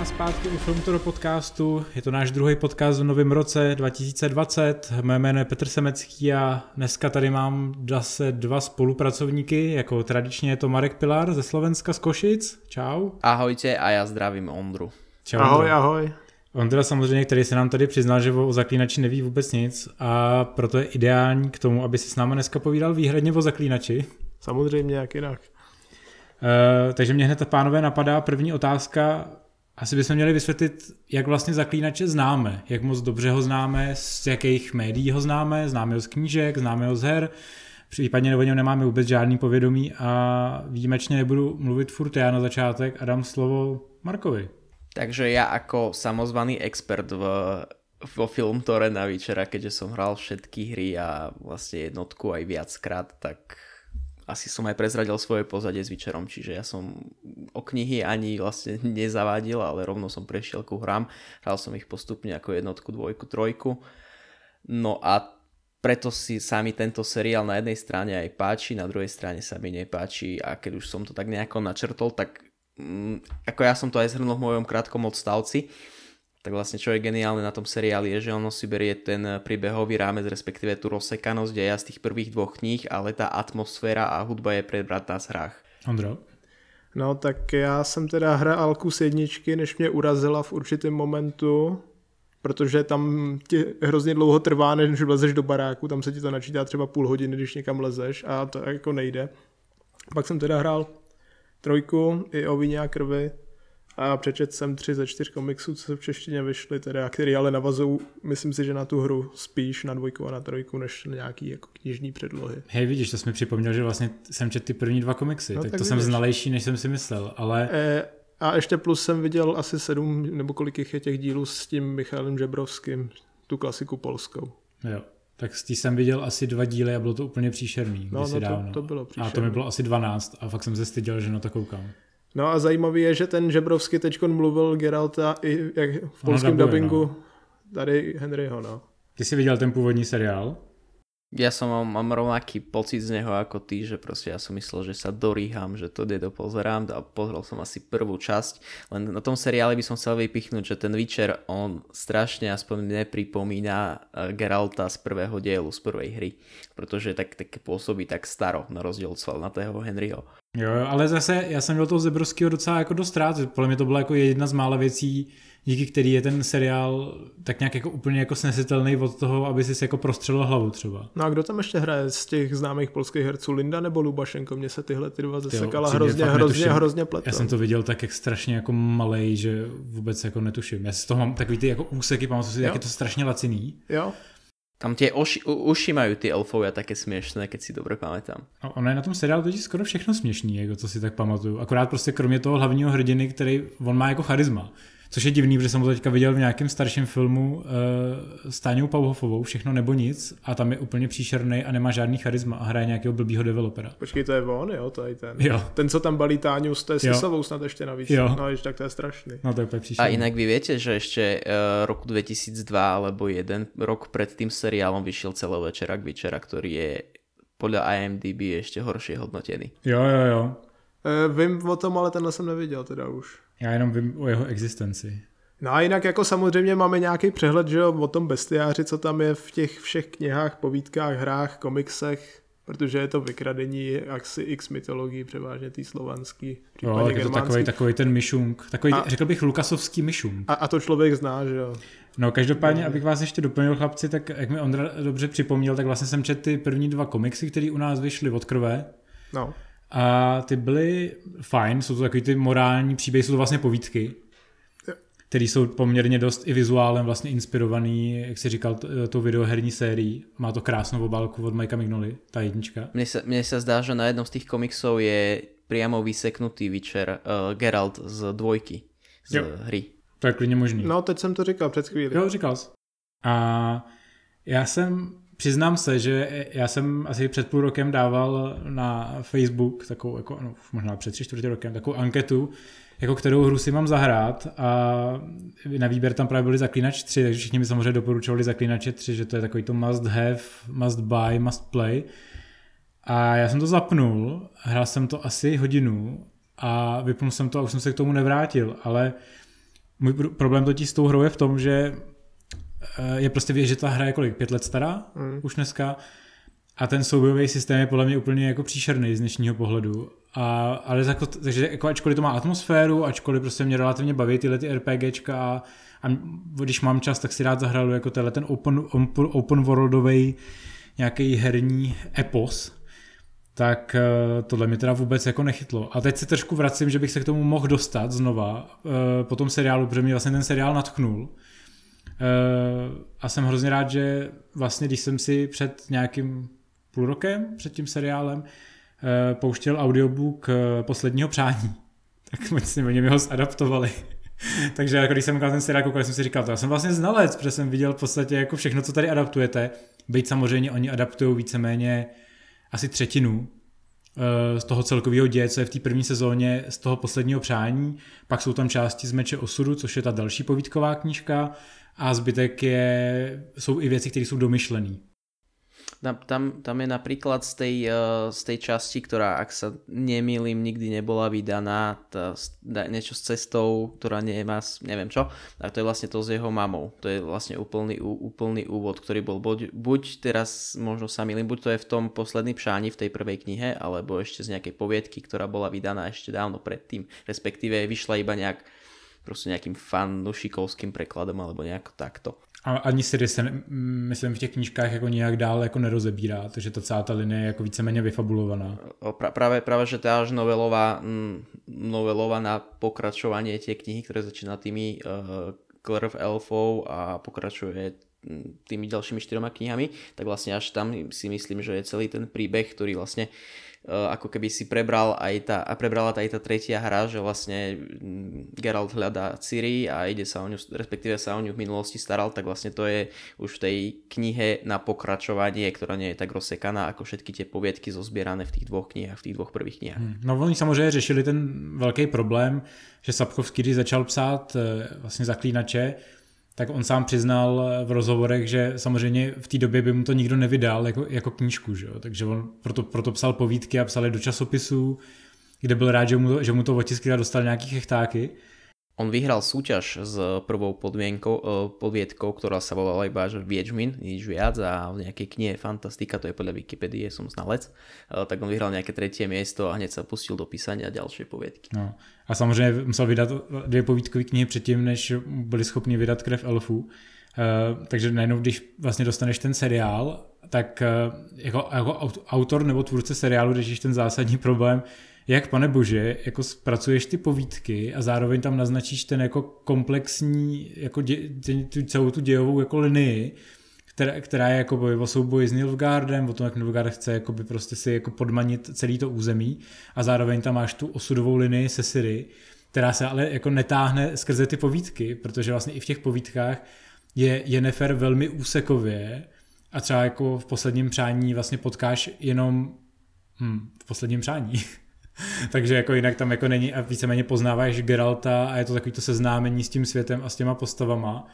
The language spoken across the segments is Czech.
vás zpátky u Filmtoro podcastu. Je to náš druhý podcast v novém roce 2020. Moje jméno je Petr Semecký a dneska tady mám zase dva spolupracovníky. Jako tradičně je to Marek Pilar ze Slovenska z Košic. Čau. Ahojte a já zdravím Ondru. Čau, ahoj, Ondru. ahoj. Ondra samozřejmě, který se nám tady přiznal, že o zaklínači neví vůbec nic a proto je ideální k tomu, aby si s námi dneska povídal výhradně o zaklínači. Samozřejmě, jak jinak. Uh, takže mě hned, pánové, napadá první otázka. Asi bychom měli vysvětlit, jak vlastně zaklínače známe, jak moc dobře ho známe, z jakých médií ho známe, známe ho z knížek, známe ho z her, případně o něm nemáme vůbec žádný povědomí a výjimečně nebudu mluvit furt já na začátek a dám slovo Markovi. Takže ja ako samozvaný expert v, vo Filmtore na Večera, keďže som hral všetky hry a vlastne jednotku aj viackrát, tak asi som aj prezradil svoje pozadie s Witcherom, čiže ja som o knihy ani vlastne nezavádil, ale rovno som prešiel ku hrám. Hral som ich postupne ako jednotku, dvojku, trojku. No a preto si sa mi tento seriál na jednej strane aj páči, na druhej strane sa mi nepáči a keď už som to tak nejako načrtol, tak mm, ako ja som to aj zhrnul v mojom krátkom odstavci, tak vlastne čo je geniálne na tom seriáli je, že ono si berie ten príbehový rámec, respektíve tú rozsekanosť deja z tých prvých dvoch kníh, ale tá atmosféra a hudba je predbratná z hrách. Ondro? No tak já jsem teda hrál kus jedničky, než mě urazila v určitém momentu, protože tam ti hrozně dlouho trvá, než vlezeš do baráku, tam se ti to načítá třeba půl hodiny, když někam lezeš a to jako nejde. Pak jsem teda hrál trojku i o víně a krvi, a přečet jsem tři ze čtyř komiksů, co v češtině vyšly, teda, který ale navazují, myslím si, že na tu hru spíš na dvojku a na trojku, než na nějaký jako knižní předlohy. Hej, vidíš, to jsi mi připomněl, že vlastně jsem četl ty první dva komiksy, no, tak, tak to vidíš. jsem znalejší, než jsem si myslel, ale... E, a ještě plus jsem viděl asi sedm, nebo kolik je těch dílů s tím Michalem Žebrovským, tu klasiku polskou. Jo. Tak s tím jsem viděl asi dva díly a bylo to úplně příšerný. No, no to, to bylo příšerný. A to mi bylo asi 12 a fakt jsem se styděl, že na to koukám. No a zajímavý je, že ten Žebrovský teď mluvil Geralta i jak v polském dubbingu no. tady Henryho, no. Ty jsi viděl ten původní seriál? Ja som mám, mám rovnaký pocit z neho ako ty, že proste ja som myslel, že sa doríham, že to dopozerám a pozrel som asi prvú časť, len na tom seriále by som chcel vypichnúť, že ten Witcher, on strašne aspoň mne pripomína eh, Geralta z prvého dielu, z prvej hry, protože tak, tak pôsobí tak staro, na rozdiel od svalnatého Henryho. Jo, ale zase já jsem měl toho Zebrovského docela jako dost rád, podle mě to byla jako jedna z mála věcí, díky který je ten seriál tak nějak jako úplně jako snesitelný od toho, aby si jako prostřelil hlavu třeba. No a kdo tam ještě hraje z těch známých polských herců, Linda nebo Lubašenko? Mně se tyhle ty dva zasekala hrozně, hrozně, hrozně pletou. Já jsem to viděl tak jak strašně jako malej, že vůbec jako netuším. Já si z toho mám takový ty jako úseky, pamatuju si, jak je to strašně laciný. Jo. Tam tie oši, uši majú tie elfovia také smiešné, keď si dobre pamätám. A ono je na tom seriálu totiž skoro všechno směšný, jako co si tak pamatuju. Akorát prostě kromě toho hlavního hrdiny, který on má jako charisma. Což je divný, protože jsem to teďka viděl v nějakém starším filmu uh, s Táňou Pauhofovou, všechno nebo nic, a tam je úplně příšerný a nemá žádný charisma a hraje nějakého blbýho developera. Počkej, to je on, jo, to je ten. Jo. Ten, co tam balí Táňu s té Sisovou snad ještě navíc. Jo. No, tak to je strašný. No, to je úplně příšerný. A jinak vy viete, že ještě uh, roku 2002 alebo jeden rok před tím seriálom vyšiel celovečerak Večera, který je podle IMDb ještě horšie hodnotený. Jo, jo, jo. E, vím o tom, ale tenhle jsem neviděl teda už. Já jenom vím o jeho existenci. No a jinak jako samozřejmě máme nějaký přehled, že jo, o tom bestiáři, co tam je v těch všech knihách, povídkách, hrách, komiksech, protože je to vykradení asi x mytologií, převážně tý slovanský, jo, je to takový, takový ten myšung, takový, a, řekl bych lukasovský myšung. A, a to člověk zná, že jo. No každopádně, abych vás ještě doplnil chlapci, tak jak mi Ondra dobře připomněl, tak vlastně jsem četl ty první dva komiksy, které u nás vyšly od krve. No. A ty byly fajn, jsou to takový ty morální příběhy, jsou to vlastně povídky, které jsou poměrně dost i vizuálem vlastně inspirovaný, jak si říkal, tou videoherní sérií. Má to krásnou obálku od Mikea Mignoli, ta jednička. Mně se, mně se zdá, že na jednom z těch komiksů je priamo vyseknutý Witcher uh, Geralt z dvojky, z jo. hry. To je klidně možný. No, teď jsem to říkal před chvíli. Jo, říkal jsi. A já jsem Přiznám se, že já jsem asi před půl rokem dával na Facebook takovou, jako, no, možná před tři čtvrtě rokem, takovou anketu, jako kterou hru si mám zahrát a na výběr tam právě byly Zaklínač 3, takže všichni mi samozřejmě doporučovali Zaklínače 3, že to je takový to must have, must buy, must play. A já jsem to zapnul, hrál jsem to asi hodinu a vypnul jsem to a už jsem se k tomu nevrátil, ale můj problém totiž s tou hrou je v tom, že je prostě vědět, že ta hra je kolik, pět let stará mm. už dneska a ten soubojový systém je podle mě úplně jako příšerný z dnešního pohledu. A, ale jako, takže jako ačkoliv to má atmosféru, ačkoliv prostě mě relativně baví tyhle ty RPGčka a, a když mám čas, tak si rád zahralu jako tenhle ten open, open worldový nějaký herní epos, tak uh, tohle mě teda vůbec jako nechytlo. A teď se trošku vracím, že bych se k tomu mohl dostat znova uh, po tom seriálu, protože mě vlastně ten seriál natchnul. Uh, a jsem hrozně rád, že vlastně, když jsem si před nějakým půl rokem, před tím seriálem, uh, pouštěl audiobook uh, Posledního přání, tak vlastně oni mi ho zadaptovali. Takže jako když jsem ten seriál koukal, jsem si říkal, to já jsem vlastně znalec, protože jsem viděl v podstatě jako všechno, co tady adaptujete. Byť samozřejmě oni adaptují víceméně asi třetinu eh, z toho celkového děje, co je v té první sezóně z toho posledního přání. Pak jsou tam části z Meče osudu, což je ta další povídková knížka a zbytek je, jsou i věci, které jsou domyšlené tam, tam je napríklad z tej, uh, z tej časti, ktorá, ak sa nemýlim, nikdy nebola vydaná, tá, niečo s cestou, ktorá nemá, neviem čo, a to je vlastne to s jeho mamou. To je vlastne úplný, úplný úvod, ktorý bol buď, buď teraz, možno sa milím, buď to je v tom posledný pšáni v tej prvej knihe, alebo ešte z nejakej poviedky, ktorá bola vydaná ešte dávno predtým, respektíve vyšla iba nejak prostě nejakým fanušikovským prekladom alebo nejako takto. A ani Siri se, myslím, v těch knížkách jako nějak dál jako nerozebírá, takže ta celá ta linie je jako víceméně vyfabulovaná. Pra, práve, práve, že je až novelová, novelová na pokračovanie tie knihy, ktoré začína tými uh, Claire of Elfov a pokračuje tými ďalšími štyroma knihami, tak vlastne až tam si myslím, že je celý ten príbeh, ktorý vlastne uh, Eh, ako keby si prebral aj tá, a prebrala aj tá tretia hra, že vlastne mm, Geralt hľadá Ciri a ide sa o ňu, respektíve sa o ňu v minulosti staral, tak vlastne to je už v tej knihe na pokračovanie, ktorá nie je tak rozsekaná ako všetky tie poviedky zozbierané v tých dvoch knihách, v tých dvoch prvých knihách. Hmm. No oni samozřejmě řešili ten velký problém, že Sapkovský, když začal psát eh, vlastně zaklínače, tak on sám přiznal v rozhovorech, že samozřejmě v té době by mu to nikdo nevydal jako, jako knížku, že jo? takže on proto, proto psal povídky a psal je do časopisů, kde byl rád, že mu to, že mu to otiskli a dostal nějaký chechtáky on vyhral súťaž s prvou podmienkou, e, podviedkou, ktorá sa volala iba že Viečmin, nič viac a v nejakej knihe Fantastika, to je podľa Wikipedie, som znalec, e, tak on vyhral nejaké tretie miesto a hneď sa pustil do písania ďalšie poviedky. No. A samozřejmě musel vydat dvě povídkové knihy předtím, než byli schopni vydat Krev elfů. Uh, takže najednou, když vlastně dostaneš ten seriál, tak uh, jako, jako autor nebo tvůrce seriálu řešíš ten zásadní problém, jak, pane bože, jako zpracuješ ty povídky a zároveň tam naznačíš ten jako komplexní, jako dě, tu, celou tu dějovou jako linii, která, která je jako o souboji s Nilfgaardem, o tom, jak Nilfgaard chce jako by prostě si jako podmanit celý to území a zároveň tam máš tu osudovou linii se Siri, která se ale jako netáhne skrze ty povídky, protože vlastně i v těch povídkách je Jennifer velmi úsekově a třeba jako v posledním přání vlastně potkáš jenom hm, v posledním přání Takže jako jinak tam jako není a víceméně poznáváš Geralta a je to takový to seznámení s tím světem a s těma postavama.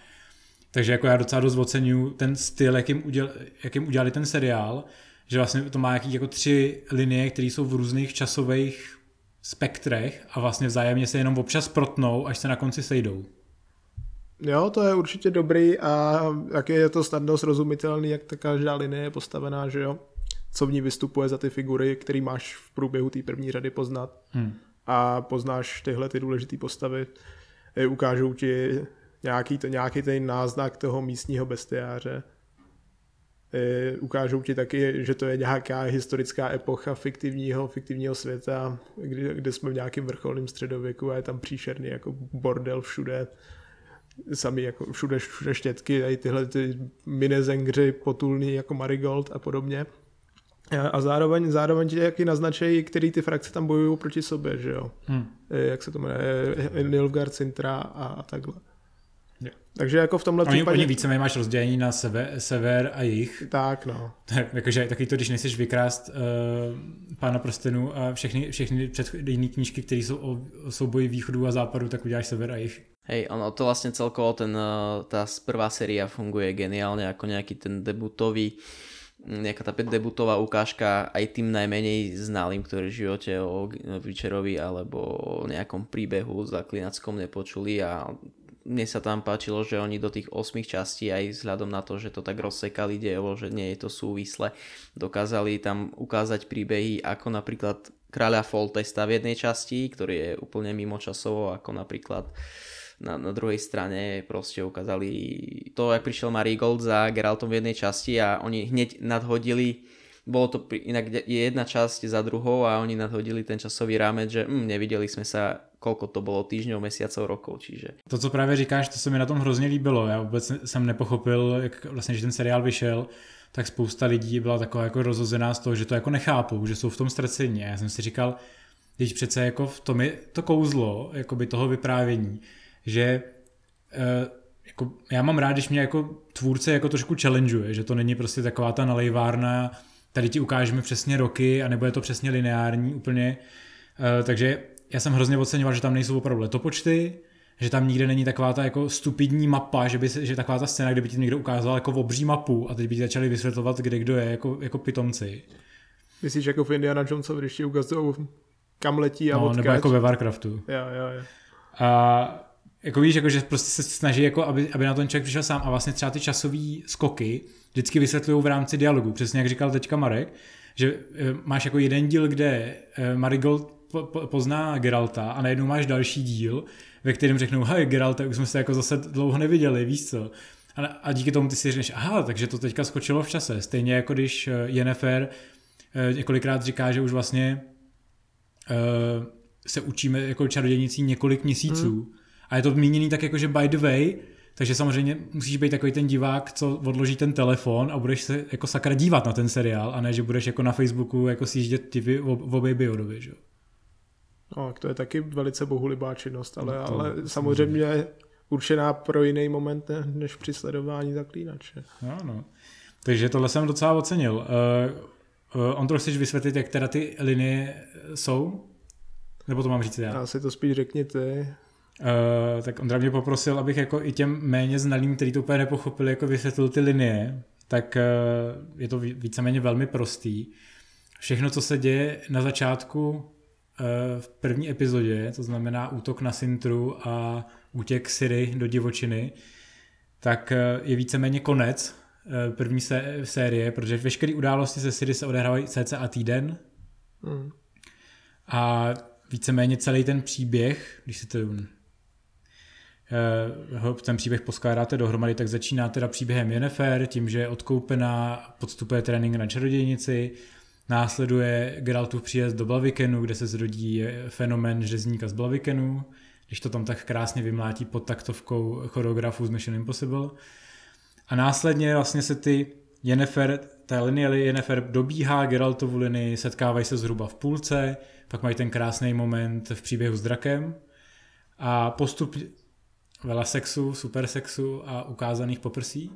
Takže jako já docela dost oceňuju ten styl, jakým, uděl, jakým udělali ten seriál, že vlastně to má jaký jako tři linie, které jsou v různých časových spektrech a vlastně vzájemně se jenom občas protnou, až se na konci sejdou. Jo, to je určitě dobrý a jak je to snadno srozumitelný, jak ta každá linie je postavená, že jo co v ní vystupuje za ty figury, který máš v průběhu té první řady poznat. Hmm. A poznáš tyhle ty důležité postavy. Ukážou ti nějaký, to, nějaký ten náznak toho místního bestiáře. Ukážou ti taky, že to je nějaká historická epocha fiktivního, fiktivního světa, kde, kde jsme v nějakém vrcholném středověku a je tam příšerný jako bordel všude sami jako všude, všude štětky, i tyhle ty minezengři potulný jako Marigold a podobně. A zároveň, zároveň ti jaký naznačejí, který ty frakce tam bojují proti sobě, že jo. Hmm. Jak se to jmenuje, Nilfgaard, Sintra a, a takhle. Yeah. Takže jako v tomhle oni, případě... Oni více máš rozdělení na sever, sever a jich. Tak, no. Jakože taky to, když nechceš vykrást uh, Pána prstenů a všechny, všechny předchozí knížky, které jsou o, o souboji východu a západu, tak uděláš sever a jich. Hej, ono to vlastne celkovo, ten, eh, tá prvá séria funguje geniálne ako nejaký ten debutový nejaká tá debutová ukážka aj tým najmenej znalým, ktorí v živote o Witcherovi alebo o nejakom príbehu zaklinackom nepočuli a mne sa tam páčilo, že oni do tých 8 častí aj vzhľadom na to, že to tak rozsekali dejovo, že nie je to súvisle, dokázali tam ukázať príbehy ako napríklad kráľa Foltesta v jednej časti, ktorý je úplne mimo časovo, ako napríklad na, na druhej strane proste ukázali to, jak prišiel Marigold za Geraltom v jednej časti a oni hneď nadhodili bolo to inak je jedna časť za druhou a oni nadhodili ten časový rámec, že hm, neviděli jsme sa, kolko to bylo týždňov, mesiacov, rokov, čiže. To, co právě říkáš, to se mi na tom hrozně líbilo. Já vůbec jsem nepochopil, jak vlastně, že ten seriál vyšel, tak spousta lidí byla taková jako rozhozená z toho, že to jako nechápou, že jsou v tom ztracení. Já jsem si říkal, když přece jako v tom je to kouzlo jakoby toho vyprávění, že uh, jako, já mám rád, když mě jako tvůrce jako trošku challengeuje, že to není prostě taková ta nalejvárna, tady ti ukážeme přesně roky a nebo je to přesně lineární úplně. Uh, takže já jsem hrozně oceňoval, že tam nejsou opravdu letopočty, že tam nikde není taková ta jako stupidní mapa, že, by se, že taková ta scéna, kde by ti někdo ukázal jako obří mapu a teď by ti začali vysvětlovat, kde kdo je jako, jako pitomci. Myslíš jako v Indiana Jonesovi, když ti ukazují kam letí a no, odkaď? nebo jako ve Warcraftu. Jo, jo, jo. A jako víš, jako, že prostě se snaží, jako, aby, aby na ten člověk přišel sám a vlastně třeba ty časové skoky vždycky vysvětlují v rámci dialogu. Přesně jak říkal teďka Marek, že e, máš jako jeden díl, kde e, Marigold pozná Geralta a najednou máš další díl, ve kterém řeknou, hej Geralta, už jsme se jako zase dlouho neviděli, víš co? A, a díky tomu ty si řekneš, aha, takže to teďka skočilo v čase. Stejně jako když e, Yennefer několikrát říká, že už vlastně se učíme jako čarodějnicí několik měsíců. Hmm. A je to míněný tak jako, že by the way, takže samozřejmě musíš být takový ten divák, co odloží ten telefon a budeš se jako sakra dívat na ten seriál a ne, že budeš jako na Facebooku jako sjíždět ty v obě biodovi, že jo. No, to je taky velice bohulibá činnost, ale, no to, ale samozřejmě je určená pro jiný moment než při sledování zaklínače. No, no. Takže tohle jsem docela ocenil. Uh, uh, on to chceš vysvětlit, jak teda ty linie jsou? Nebo to mám říct já? Já si to spíš řekni ty. Uh, tak Ondra mě poprosil, abych jako i těm méně znalým, kteří to úplně nepochopili, jako vysvětlil ty linie, tak uh, je to víceméně velmi prostý. Všechno, co se děje na začátku uh, v první epizodě, to znamená útok na Sintru a útěk Siri do divočiny, tak uh, je víceméně konec uh, první sé- série, protože veškeré události ze Siri se odehrávají cca týden. Mm. A víceméně celý ten příběh, když se to Eh, ten příběh poskládáte dohromady, tak začíná teda příběhem Yennefer, tím, že je odkoupená, podstupuje trénink na čarodějnici, následuje Geraltův příjezd do Blavikenu, kde se zrodí fenomén řezníka z Blavikenu, když to tam tak krásně vymlátí pod taktovkou choreografů z Mission Impossible. A následně vlastně se ty Yennefer, ta linie Yennefer dobíhá Geraltovu linii, setkávají se zhruba v půlce, pak mají ten krásný moment v příběhu s drakem a postup, vela sexu, super sexu a ukázaných poprsí.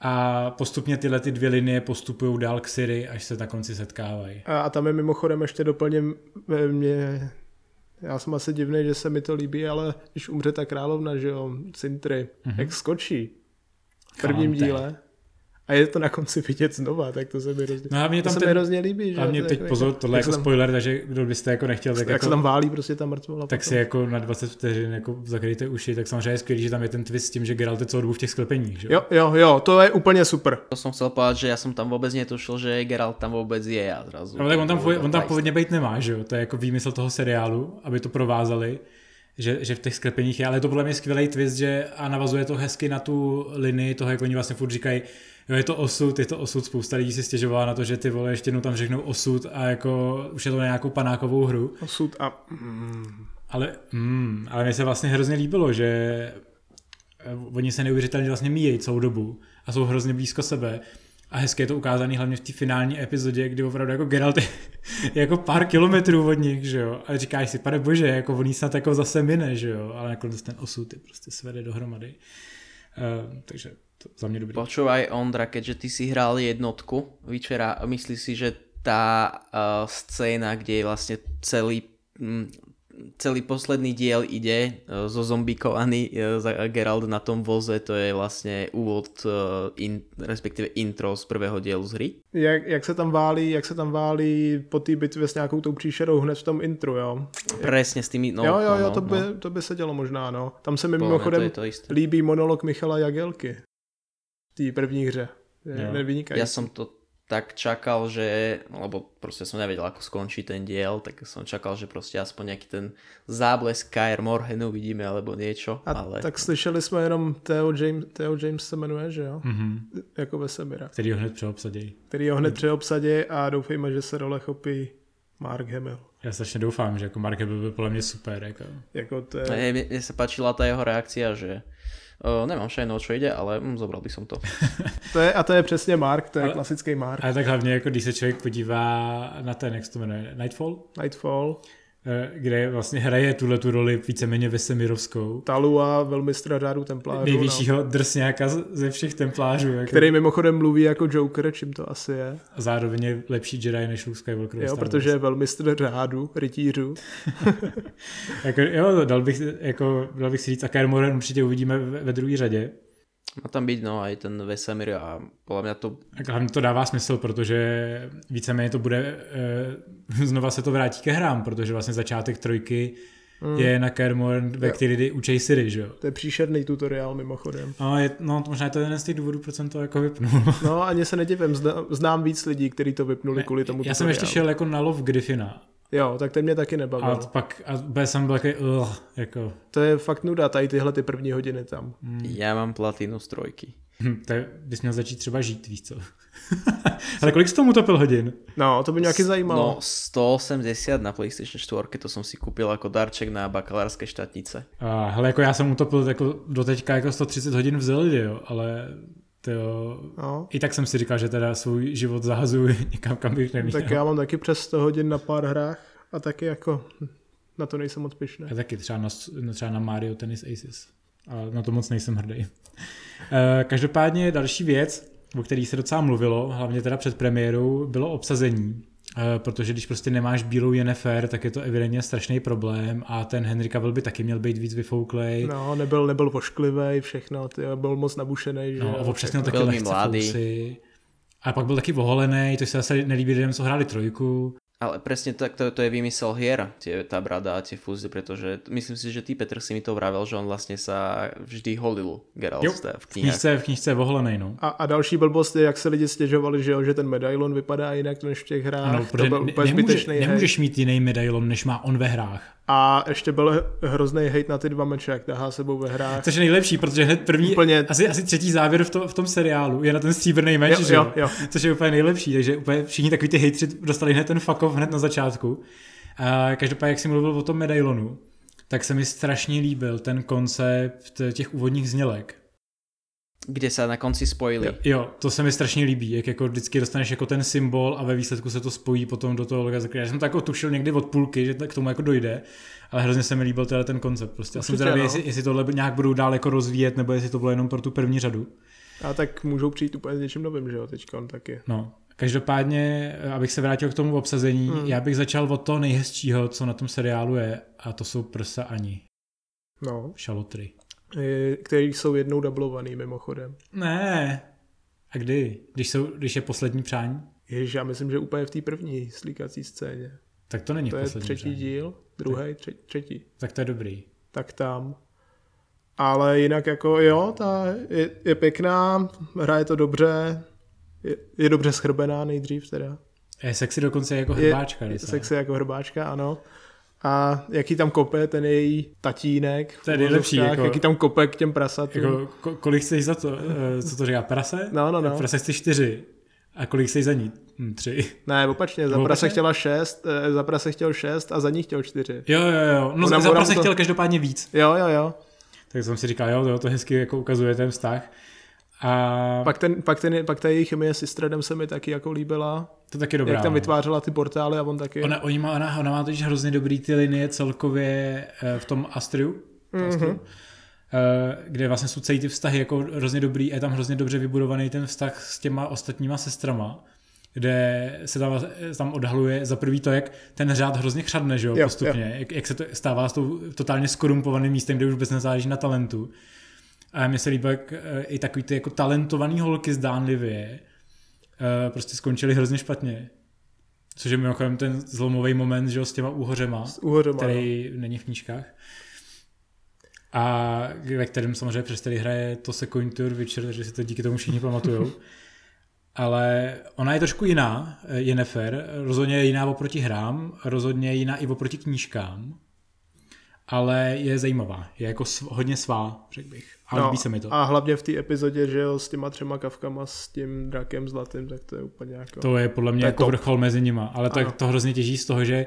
A postupně tyhle ty dvě linie postupují dál k Siri, až se na konci setkávají. A, a tam je mimochodem ještě doplním mě, já jsem asi divný, že se mi to líbí, ale když umře ta královna, že jo, Sintry, mm-hmm. jak skočí v prvním Chante. díle, a je to na konci vidět znova, tak to se mi hrozně, no a mě tam to ten, se mi hrozně líbí. Že? A mě teď jako, pozor, tohle jako tam, spoiler, takže kdo byste jako nechtěl, tak jak jako, se tam válí prostě ta mrtvola. Tak potom. si jako na 20 vteřin jako zakrýte uši, tak samozřejmě je skvělý, že tam je ten twist s tím, že Geralt je celou dobu v těch sklepeních. Že? Jo, jo, jo, to je úplně super. To jsem chcel povedať, že já jsem tam vůbec netušil, že Geralt tam vůbec je a zrazu. Ale tak on tam, on tam původně být nemá, že jo? To je jako výmysl toho seriálu, aby to provázali že, že v těch sklepeních je, ale je to podle mě skvělý twist, že a navazuje to hezky na tu linii toho, jak oni vlastně furt říkají, jo, je to osud, je to osud, spousta lidí si stěžovala na to, že ty vole ještě jednou tam řeknou osud a jako už je to na nějakou panákovou hru. Osud a... Mm. Ale, mm, ale mně se vlastně hrozně líbilo, že eh, oni se neuvěřitelně vlastně míjejí celou dobu a jsou hrozně blízko sebe. A hezky je to ukázané hlavně v té finální epizodě, kdy opravdu jako Geralt je jako pár kilometrů od nich, že jo. A říkáš si, pane bože, jako on snad jako zase mine, že jo. Ale nakonec ten osud je prostě svede dohromady. Uh, takže to za mě dobrý. Počúvaj Ondra, keďže ty si hral jednotku Vyčera, myslíš si, že tá uh, scéna, kde je vlastne celý, mm, celý posledný diel ide uh, zo zombikovaný uh, Geralt na tom voze, to je vlastně úvod, uh, in, respektive intro z prvého dielu z hry. Jak, jak, se tam válí, jak se tam válí po té bitvě s nějakou tou příšerou hned v tom intru, jo? Presne s tými, no, jo, jo, jo, no, to, by, no. to by se dělo možná, no. Tam se mi mimochodem to to líbí monolog Michala Jagelky té první hře. Je nevynikající. Ja som to tak čakal, že, lebo proste som nevedel, ako skončí ten diel, tak som čakal, že proste aspoň nejaký ten záblesk Kair Morhenu vidíme, alebo niečo, A ale tak slyšeli jsme jenom Theo James, Theo James se jmenuje, že jo? Mhm. Jako Vesemira. Který ho hned přeobsadějí. Který ho hned přeobsadí a doufejme, že se role chopí Mark Hamill. Já strašně doufám, že jako Mark Hamill byl podle mě super. Jako. Jako to je... Mne, mne sa páčila tá jeho reakcia, že uh, nemám šajno, o čo ide, ale mm, zobral by som to. To je, a to je přesně Mark, to je Ale- klasický Mark. Ale tak hlavně, jako když se člověk podívá na ten, jak se to jmenuje, Nightfall, Nightfall, kde vlastně hraje tuhle tu roli víceméně Vesemirovskou, Talua, velmistra řádu templářů, no, nejvyššího drsňáka z- ze všech templářů. Jako, který mimochodem mluví jako Joker, čím to asi je. A zároveň je lepší Jedi než Luke Skywalker. Jo, protože je velmistr řádu, rytířů. Jako, jo, dal bych, jako, dal bych si říct, a Kair Morhen určitě uvidíme ve, ve druhé řadě. Má tam byť no aj ten Vesemir a podľa mňa to A hlavně to dává smysl, protože víceméně to bude, e, znova se to vrátí ke hrám, protože vlastně začátek trojky mm. je na Kair Morhen, ve který učej Siri, že jo. To je příšerný tutoriál mimochodem. No, je, no, to možná je to jeden z těch důvodů, proč jsem to jako vypnul. No ani se nedivím, znám víc lidí, kteří to vypnuli kvůli tomu Já jsem ještě šel jako na lov Griffina. Jo, tak ten mě taky A nebavil. pak a úplně jsem byl takový, uh, jako, To je fakt nuda, tady tyhle ty první hodiny tam. ja mám platinu z trojky. hm, to je, bys měl začít třeba žít, víš co. Ale kolik jsi tomu topil hodin? No, to by mě nějaký zajímalo. No 180 na PlayStation 4, to som si kúpil ako darček na bakalárske štátnice. A hele, jako já jsem utopil jako doteďka jako 130 hodin v Zeldě, jo, ale to No. i tak jsem si říkal, že teda svůj život zahazuji někam, kam bych neměl. Tak já mám taky přes 100 hodin na pár hrách a taky jako na to nejsem moc pyšný. A taky třeba na, no, třeba na Mario Tennis Aces. Ale na to moc nejsem hrdý. Eh, Každopádně další věc, o který se docela mluvilo, hlavně teda před premiérou, bylo obsazení. Eh, Protože když prostě nemáš bílou Yennefer, tak je to evidentně strašný problém a ten Henry Cavill by taky měl být víc vyfouklej. No, nebyl, nebyl vošklivý, všechno, ty, byl moc nabušený, že No, občas měl všechno. taky lehce mladý. fousy. A pak byl taky oholený, to se zase nelíbí lidem, co hráli trojku. Ale presne tak to, to je vymysel hier, tie, tá brada a tie fúzy, pretože myslím si, že ty Petr si mi to vravel, že on vlastne sa vždy holil Geralt Jo, v té- v knihách. knižce, v knižce je oholený, no. A, a další blbost je, jak se lidi stěžovali, že, jo, že ten medailon vypadá jinak než v těch hrách. Ano, to byl ne, úplně nemůže, zbytečný nemůžeš mít jiný medailon, než má on ve hrách. A ještě byl hrozný hejt na ty dva meče, jak tahá sebou ve hrách. Což je nejlepší, protože hned první, Úplně- asi, asi třetí závěr v, to, v tom seriálu je na ten stříbrný meč, Jo, že jo, jo. Což je úplně nejlepší, takže úplně všichni takový ty hejtři dostali hned ten fuck off hned na začátku. A každopádně, jak jsi mluvil o tom medailonu, tak se mi strašně líbil ten koncept těch úvodních znělek. Kde sa na konci spojili. Jo, to se mi strašně líbí, jak jako vždycky dostaneš jako ten symbol a ve výsledku se to spojí potom do toho loga. Já jsem to jako tušil někdy od půlky, že k tomu jako dojde, ale hrozně se mi líbil teda ten koncept. Prostě. Já jsem zvědavý, no. jestli, jestli tohle nějak budou dál jako rozvíjet, nebo jestli to bylo jenom pro tu první řadu. A tak můžou přijít úplně s něčím novým, že jo, teďkon taky. No, každopádně, abych se vrátil k tomu obsazení, hmm. já bych začal od toho nejhezčího, co na tom seriálu je, a to jsou prsa Ani, No, šalotry. I- který jsou jednou dublovaný mimochodem. Ne, a kdy? Když, jsou, když je poslední přání? Ježiš, já myslím, že úplně v té první slíkací scéně. Tak to není To je třetí přání. díl, druhý, tři, třetí. Tak to je dobrý. Tak tam. Ale jinak jako jo, ta je, je pěkná, hraje to dobře, je, je dobře schrbená nejdřív teda. Je sexy dokonce jako Je, hrbáčka. je docela. sexy jako hrbáčka, ano. A jaký tam kope ten její tatínek. To je nejlepší, jako- Jaký tam kope k těm prasatům. Jako, ko- kolik chceš za to? Eh, Co to říká? Prase? No, no, no. Prase chci čtyři. A kolik chceš za ní? Hm, tři. Ne, opačně, za prase chtěla šest, eh, za prase chtěl šest a za ní chtěl čtyři. Jo, jo, jo. No Ona- za prase to- chtěl každopádně víc. Jo, jo, jo. Tak jsem si říkal, jo, to, to hezky jako ukazuje ten vztah. A Pak, ten, pak, ten, pak ta její chemie s Istradem se mi taky jako líbila. to taky dobrá. jak tam no. vytvářela ty portály a on taky. Ona, oni má, ona, ona má totiž hrozně dobrý ty linie celkově eh, v tom Astriu, mm-hmm. Astru, eh, kde vlastně jsou celý ty vztahy jako hrozně dobrý a je tam hrozně dobře vybudovaný ten vztah s těma ostatníma sestrama, kde se tam, tam odhaluje za prvý to, jak ten řád hrozně chřadne, že jo, Jo, postupně, Jak, jak, se to stává s tou totálně skorumpovaným místem, kde už vůbec nezáleží na talentu. A mně se líbí, jak eh, i takový ty jako talentovaný holky zdánlivě eh, prostě skončily hrozně špatně. Což je mimochodem ten zlomový moment, že jo, s těma úhořema, S úhořema, který není v knížkách. A ve kterém samozřejmě přes který hraje to se Tour Witcher, takže si to díky tomu všichni pamatujou. Ale ona je trošku jiná, eh, Yennefer, rozhodně je jiná oproti hrám, rozhodně je jiná i oproti knížkám, ale je zajímavá, je jako sv- hodně svá, řekl bych. A líbí se mi to. A hlavně v té epizodě, že jo, s těma třema kavkama, s tím drakem zlatým, tak to je úplně jako... To je podle mě To je jako top. vrchol mezi nima, ale to, Ano. to hrozně těží z toho, že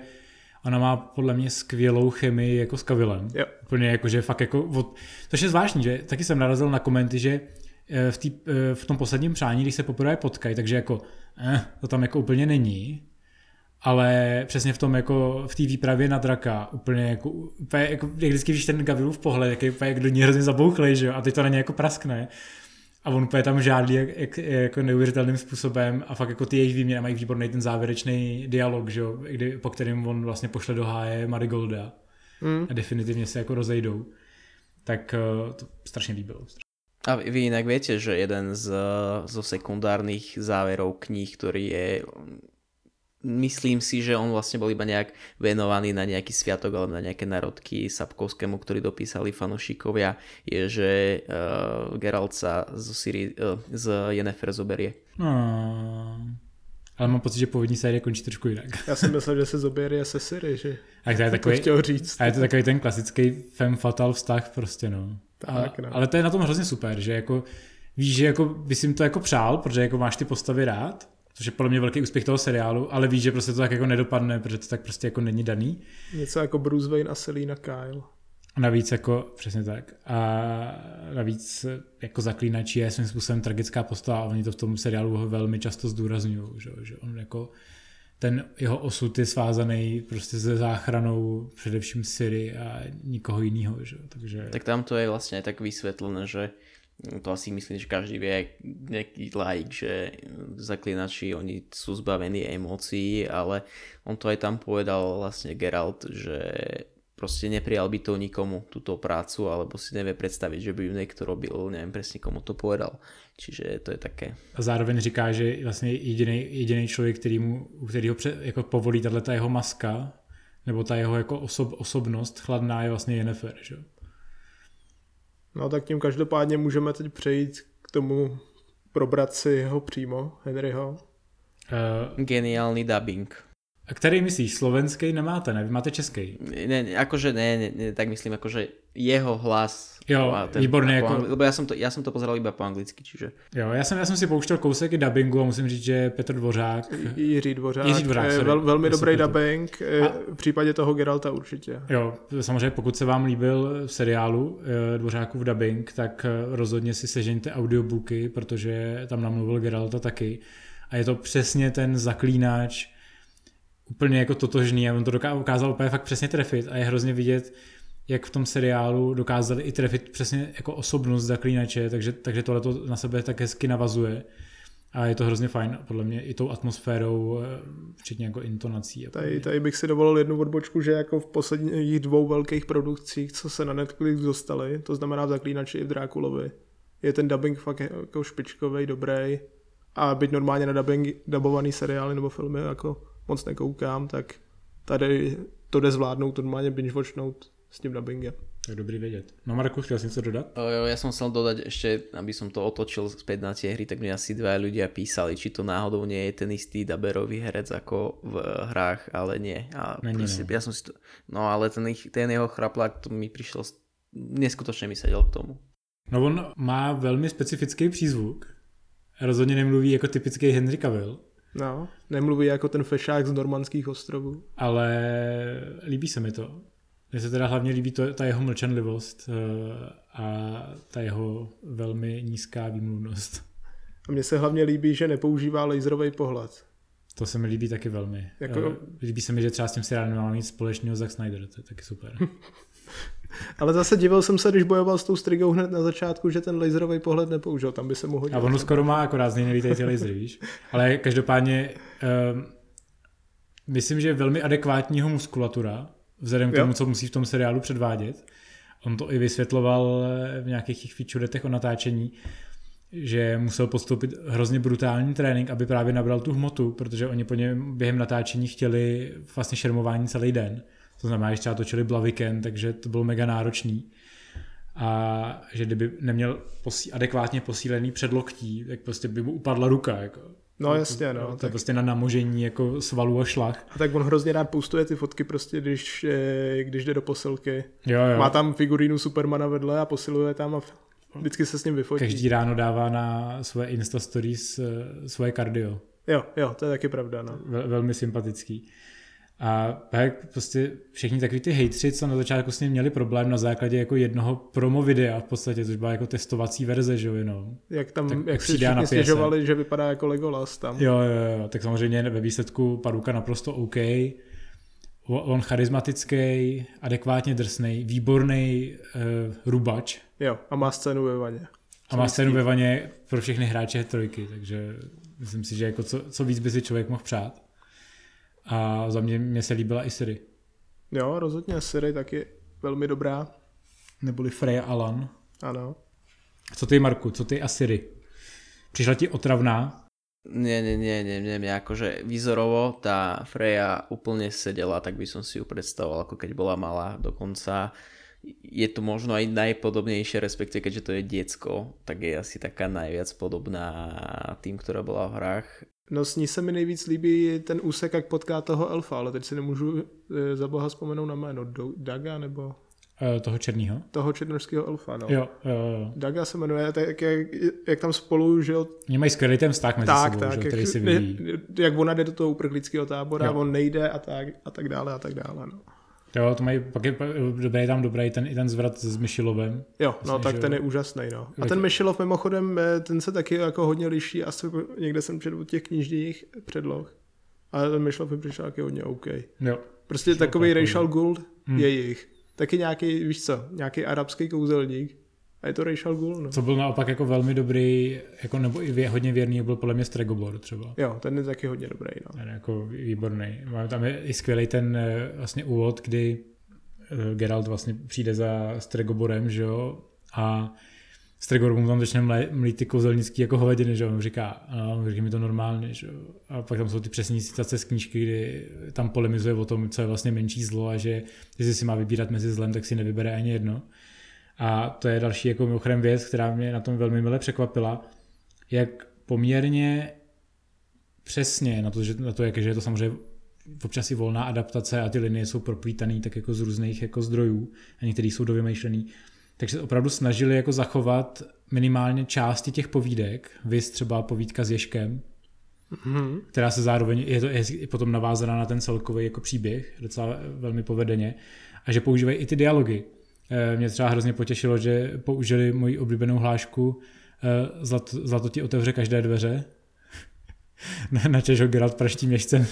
ona má podle mě skvělou chemii jako s Kavilem. Jo. Úplně jako, že fakt jako, od, což je zvláštní, že taky jsem narazil na komenty, že eh, v, tý, eh, v tom posledním přání, když se poprvé potkají, takže jako eh, to tam jako úplně není, ale přesně v tom jako v té výpravě na draka úplně jako, úplně jako jak vždycky víš ten Gavilův pohled, jak je úplně jak do ní hrozně zabouchlej, že jo, a teď to na ně jako praskne. A on úplně tam žádlí jak, jak, jako neuvěřitelným způsobem a fakt jako ty jejich výměny mají výborný ten závěrečný dialog, že jo, kdy, po kterém on vlastně pošle do háje Marigolda Hmm. a definitivně se jako rozejdou. Tak eh, to strašně líbilo. A vy inak viete, že jeden z, zo sekundárnych záverov kníh, ktorý je myslím si, že on vlastne bol iba nejak venovaný na nejaký sviatok alebo na nejaké narodky Sapkovskému, ktorý dopísali fanošikovia, je, že uh, Geralt sa z, Siri, uh, z Yennefer zoberie. No, ale mám pocit, že původní série končí trošku jinak. Já jsem myslel, že se zoběrie se Siri, že A to je to takový, chtěl říct. a je to takový ten klasický femme fatal vztah prostě, no. A, Tak, no. Ale to je na tom hrozně super, že jako víš, že jako bys jim to jako přál, protože jako máš ty postavy rád, což je podle mě velký úspěch toho seriálu, ale víš, že prostě to tak jako nedopadne, protože to tak prostě jako není daný. Něco jako Bruce Wayne a Selina Kyle. Navíc jako, přesně tak. A navíc jako zaklínač je svým způsobem tragická postava a oni to v tom seriálu velmi často zdůrazňují, že, že on jako ten jeho osud je svázaný prostě se záchranou především Siri a nikoho jiného, že? takže Tak tam to je vlastne aj tak vysvetlené, že to asi myslím, že každý vie, nejaký laik, že zaklinači, oni sú zbavení emócií, ale on to aj tam povedal vlastne Geralt, že proste neprijal by to nikomu, túto prácu, alebo si nevie predstaviť, že by ju niekto robil, neviem presne komu to povedal. Čiže to je také. a zároveň říká, že vlastně jediný, člověk, který mu, u kterého pře, jako povolí tahle ta jeho maska, nebo ta jeho jako osob, osobnost chladná je vlastně Yennefer, že? No tak tím každopádně můžeme teď přejít k tomu probrat si jeho přímo, Henryho. Uh, Geniálny dubbing. A který myslíš, slovenský nemáte, ne? Vy máte český. Ne, ne, akože ne, ne, ne, tak myslím, akože jeho hlas. Jo, a výborný, jako- angli- Lebo ja som, to, ja som to pozeral iba po anglicky, čiže... Jo, já jsem, já jsem si pouštěl kousek i dubbingu a musím říct, že Petr Dvořák, Jiří Dvořák. Jiří Dvořák, je sorry. vel, velmi Já dobrý jsem to- dubbing, eh, A- v případě toho Geralta určitě. jo, samozřejmě pokud se vám líbil v seriálu eh, Dvořákův dubbing, tak eh, rozhodně si sežeňte audiobooky, protože tam namluvil Geralta taky. A je to přesně ten zaklínač, úplně jako totožný a on to doká- dokázal úplně fakt přesně trefit a je hrozně vidět, jak v tom seriálu dokázali i trefit přesně jako osobnost zaklínače, takže, takže tohle to na sebe tak hezky navazuje. A je to hrozně fajn, podle mě i tou atmosférou, eh, včetně jako intonací. Tady, tady bych si dovolil jednu odbočku, že jako v posledních dvou velkých produkcích, co se na Netflix dostali, to znamená v Zaklínači i v Drákulovi, je ten dubbing fakt jako špičkový, dobrý. A byť normálně na dubbing, dubovaný seriály nebo filmy jako moc nekoukám, tak tady to jde zvládnout, normálně binge watchnout s tím dubbingem. Tak dobrý vědět. No Marku, chtěl jsi něco dodat? O, jo, ja som chcel dodať ešte, aby som to otočil späť na tie hry, tak mi asi dva ľudia písali, či to náhodou nie je ten istý daberový herec ako v hrách, ale nie. A Není, proste, no. ja som si to, no ale ten, ich, ten jeho chraplák, to mi prišiel, s- neskutočne mi sedel k tomu. No on má velmi specifický přízvuk. Rozhodně nemluví jako typický Henry Cavill, No, nemluví jako ten fešák z normandských ostrovů. ale líbí se mi to. Mně se teda hlavně líbí to, ta jeho mlčenlivost eh, a ta jeho velmi nízká výmluvnost. A mně se hlavně líbí, že nepoužívá laserový pohled. To se mi líbí taky velmi. Jako- Jako... Líbí se mi, že třeba s tím seriálem nemá nic společného Zack Snyder, to je taky super. Ale zase divil jsem se, když bojoval s tou strigou hned na začátku, že ten laserový pohled nepoužil, tam by se mu hodil. A ono skoro má akorát z něj nelítající lasery, víš. Ale každopádně um, myslím, že je velmi adekvátního muskulatura, vzhledem k Jo. tomu, co musí v tom seriálu předvádět. On to i vysvětloval v nějakých těch featuretech o natáčení, že musel podstoupit hrozně brutální trénink, aby právě nabral tu hmotu, protože oni po něm během natáčení chtěli vlastně šermování celý den. To znamená, že třeba točili Blaviken, takže to bylo mega náročný. A že kdyby neměl posí, adekvátně posílený předloktí, tak prostě by mu upadla ruka. Jako. No jasně, no. To je Tak, prostě na namožení jako svalů a šlach. a tak on hrozně rád postuje ty fotky prostě, když, eh, když jde do posilky. Jo, jo. Má tam figurínu Supermana vedle a posiluje tam a vždycky se s ním vyfotí. Každý ráno dává na svoje Insta Stories eh, svoje kardio. Jo, jo, to je taky pravda, no. Vel, velmi sympatický. A pak prostě všichni takový ty hejtři, co na začátku s ním měli problém na základě jako jednoho promo videa v podstatě, což byla jako testovací verze, že jo, jenom. Jak tam, Tak jak si všichni stěžovali, že vypadá jako Legolas tam. Jo, jo, jo, tak samozřejmě ve výsledku Paduka naprosto OK. On charismatický, adekvátně drsný, výborný uh, rubač Jo, a má scénu ve vaně. a má scénu ve vaně pro všechny hráče trojky, takže myslím si, že jako co, co víc by si člověk mohl přát. A za mě, mě se líbila i Siri. Jo, rozhodně Siri taky velmi dobrá. Neboli Freya Alan. Ano. Co ty, Marku, co ty a Siri? Přišla ti otravná? Nie, nie, nie, nie, nie, mňa akože výzorovo tá Freja úplne sedela, tak by som si ju predstavoval, ako keď bola malá. Dokonca je to možno aj najpodobnejšie, respektíve keďže to je diecko, tak je asi taká najviac podobná tým, ktorá bola v hrách. No s ní se mi nejvíc líbí ten úsek, jak potká toho elfa, ale teď si nemůžu e, za boha vzpomenout na jméno. Do, Daga nebo Uh, toho černýho? toho černožského elfa, no. Jo, jo, jo. Daga se jmenuje, tak jak, jak tam spolu, že jo, Oni mají skvělý ten vztah mezi tak, sebou, tak, že, který jak, si ne, vyvíjí. jak ona jde do toho uprchlického tábora, Jo. on nejde a tak, a tak dále a tak dále, no. Jo, to mají, pak je dobrý tam dobrý ten, i ten zvrat s Myšilovem. Jo, no Myslím, tak že ten je úžasný, no. A Tak- ten Myšilov mimochodem, eh, ten se taky jako hodně liší, asi někde jsem od těch knižních předloh. Ale ten Myšilov mi přišel taky hodně OK. Jo. Prostě takový takový. Rachel Gould Hmm. je jich. Taky nějaký, víš co, nějaký arabský kouzelník. A je to Rachel Gould, no. Co byl naopak jako velmi dobrý, jako nebo i hodně věrný, byl podle mě Stregobor třeba. Jo, ten je taky hodně dobrý, no. Ten je jako výborný. Má- Tam je i skvělý ten eh, vlastně úvod, kdy eh, Geralt vlastně přijde za Stregoborem, že jo, a Stregobor mu tam začne mlít ty kouzelnický jako hovadiny, že jo, on říká, ano, říká mi to normálně, že jo, a pak tam jsou ty přesní citace z knížky, kdy tam polemizuje o tom, co je vlastně menší zlo a že jestli si má vybírat mezi zlem, tak si nevybere ani jedno. A to je další jako mimochodem věc, která mě na tom velmi mile překvapila, jak poměrně přesně na to, že, na to jak, že je to samozřejmě občas i volná adaptace a ty linie jsou propítané tak jako z různých jako zdrojů a některý jsou dovymýšlený, takže se opravdu snažili jako zachovat minimálně části těch povídek, vys třeba povídka s Ježkem, Mhm. která se zároveň je, to, je potom navázaná na ten celkový jako příběh, docela velmi povedeně, a že používají i ty dialogy. Eh, Mě třeba hrozně potěšilo, že použili moji oblíbenou hlášku eh, Zlato, zlato ti otevře každé dveře. Na- Načež ho Geralt praští měšcem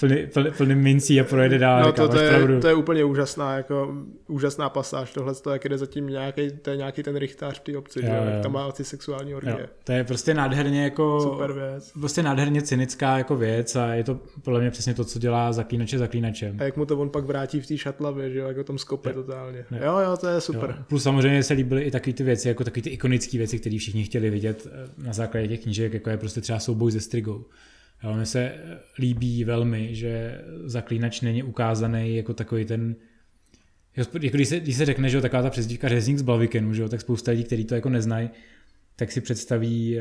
plný, plný, plný mincí a projede dál. No to, to, "Máš je, pravdu." to je úplně úžasná, jako úžasná pasáž, tohle to, jak jde zatím nějaký, to je nějaký ten rychtář v té obci, Jo, že jo, jo. jak tam má ty sexuální Jo, orgie. to je prostě nádherně jako Super věc. prostě nádherně cynická jako věc a je to podle mě přesně to, co dělá zaklínače zaklínačem. A jak mu to on pak vrátí v té šatlavě, že jo, jak ho tam skope Jo. totálně. Jo. Jo, jo, to je super. Jo. Plus samozřejmě se líbily i takové ty věci, jako takové ty ikonické věci, které všichni chtěli vidět eh, na základě těch knížek, jako je prostě třeba souboj ze Strigou. Jo, mně se líbí velmi, že zaklínač není ukázaný jako takový ten jako když se, když se řekne, že jo, taková ta přezdívka řezník z Blavikenu, že jo, tak spousta lidí, kteří to jako neznají, tak si představí,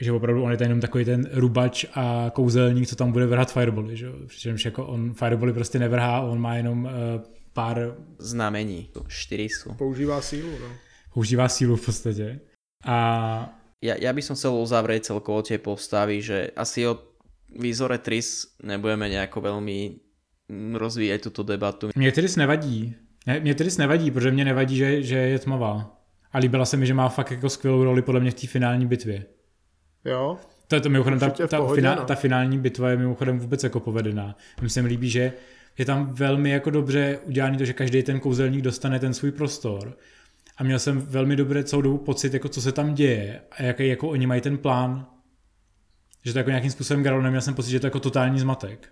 že opravdu on je ten jenom takový ten rubač a kouzelník, co tam bude vrhat firebally, že jo. Přičemž jako on firebally prostě nevrhá, on má jenom eh, pár Znamení. Štyri sú. Používá sílu, no. používá sílu v podstatě. A Ja, ja by som chcel uzavrieť celkovo tie postavy, že asi o výzore Tris nebudeme nejako veľmi mm, rozvíjať túto debatu. mě Tris nevadí. Ne- Mě Tris nevadí, protože mě nevadí, že, že je tmavá. A líbila se mi, že má fakt jako skvělou roli podle mě v té finální bitvě. Jo, To je to mimochodem, ta, ta, pohodě, finá, no. ta finální bitva je mimochodem vůbec jako povedená. Mně se mi líbí, že je tam velmi jako dobře udělaný to, že každý ten kouzelník dostane ten svůj prostor. A měl jsem velmi dobré celou dobu pocit, jako co se tam děje a jaký jako oni mají ten plán. Že to jako nějakým způsobem gralo, neměl jsem pocit, že to je jako totální zmatek.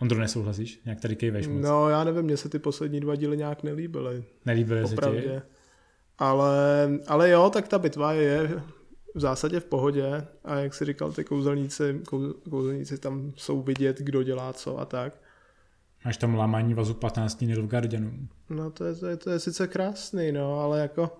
Ondro, nesouhlasíš? Nějak tady kejveš moc. No, já nevím, mně se ty poslední dva díly nějak nelíbily. Nelíbily se ti? Ale, ale jo, tak ta bitva je v zásadě v pohodě a jak si říkal, ty kouzelníci, kou, kouzelníci tam jsou vidět, kdo dělá co a tak. Máš tam lámání vazu 15 Nilfgaardianů. No to je, to, je, to je sice krásný, no, ale jako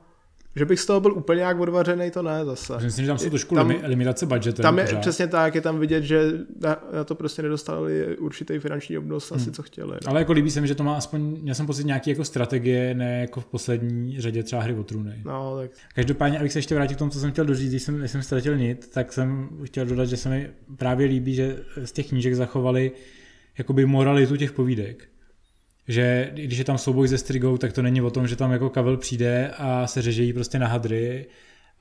že bych z toho byl úplně jak odvařený, to ne zase. Myslím, že tam jsou trošku tam, limitace budgetu. Tam je pořád. přesně tak, je tam vidět, že na, na to prostě nedostali určitý finanční obnos hmm. asi, co chtěli. Ale jako líbí se mi, že to má aspoň, já jsem pocit nějaký jako strategie, ne jako v poslední řadě třeba hry o trůny. No, tak. Každopádně, abych se ještě vrátil k tomu, co jsem chtěl doříct, když jsem, když jsem ztratil nit, tak jsem chtěl dodat, že se mi právě líbí, že z těch knížek zachovali jakoby moralitu těch povídek že když je tam souboj se Strigou, tak to není o tom, že tam jako Kavel přijde a se řežejí prostě na hadry,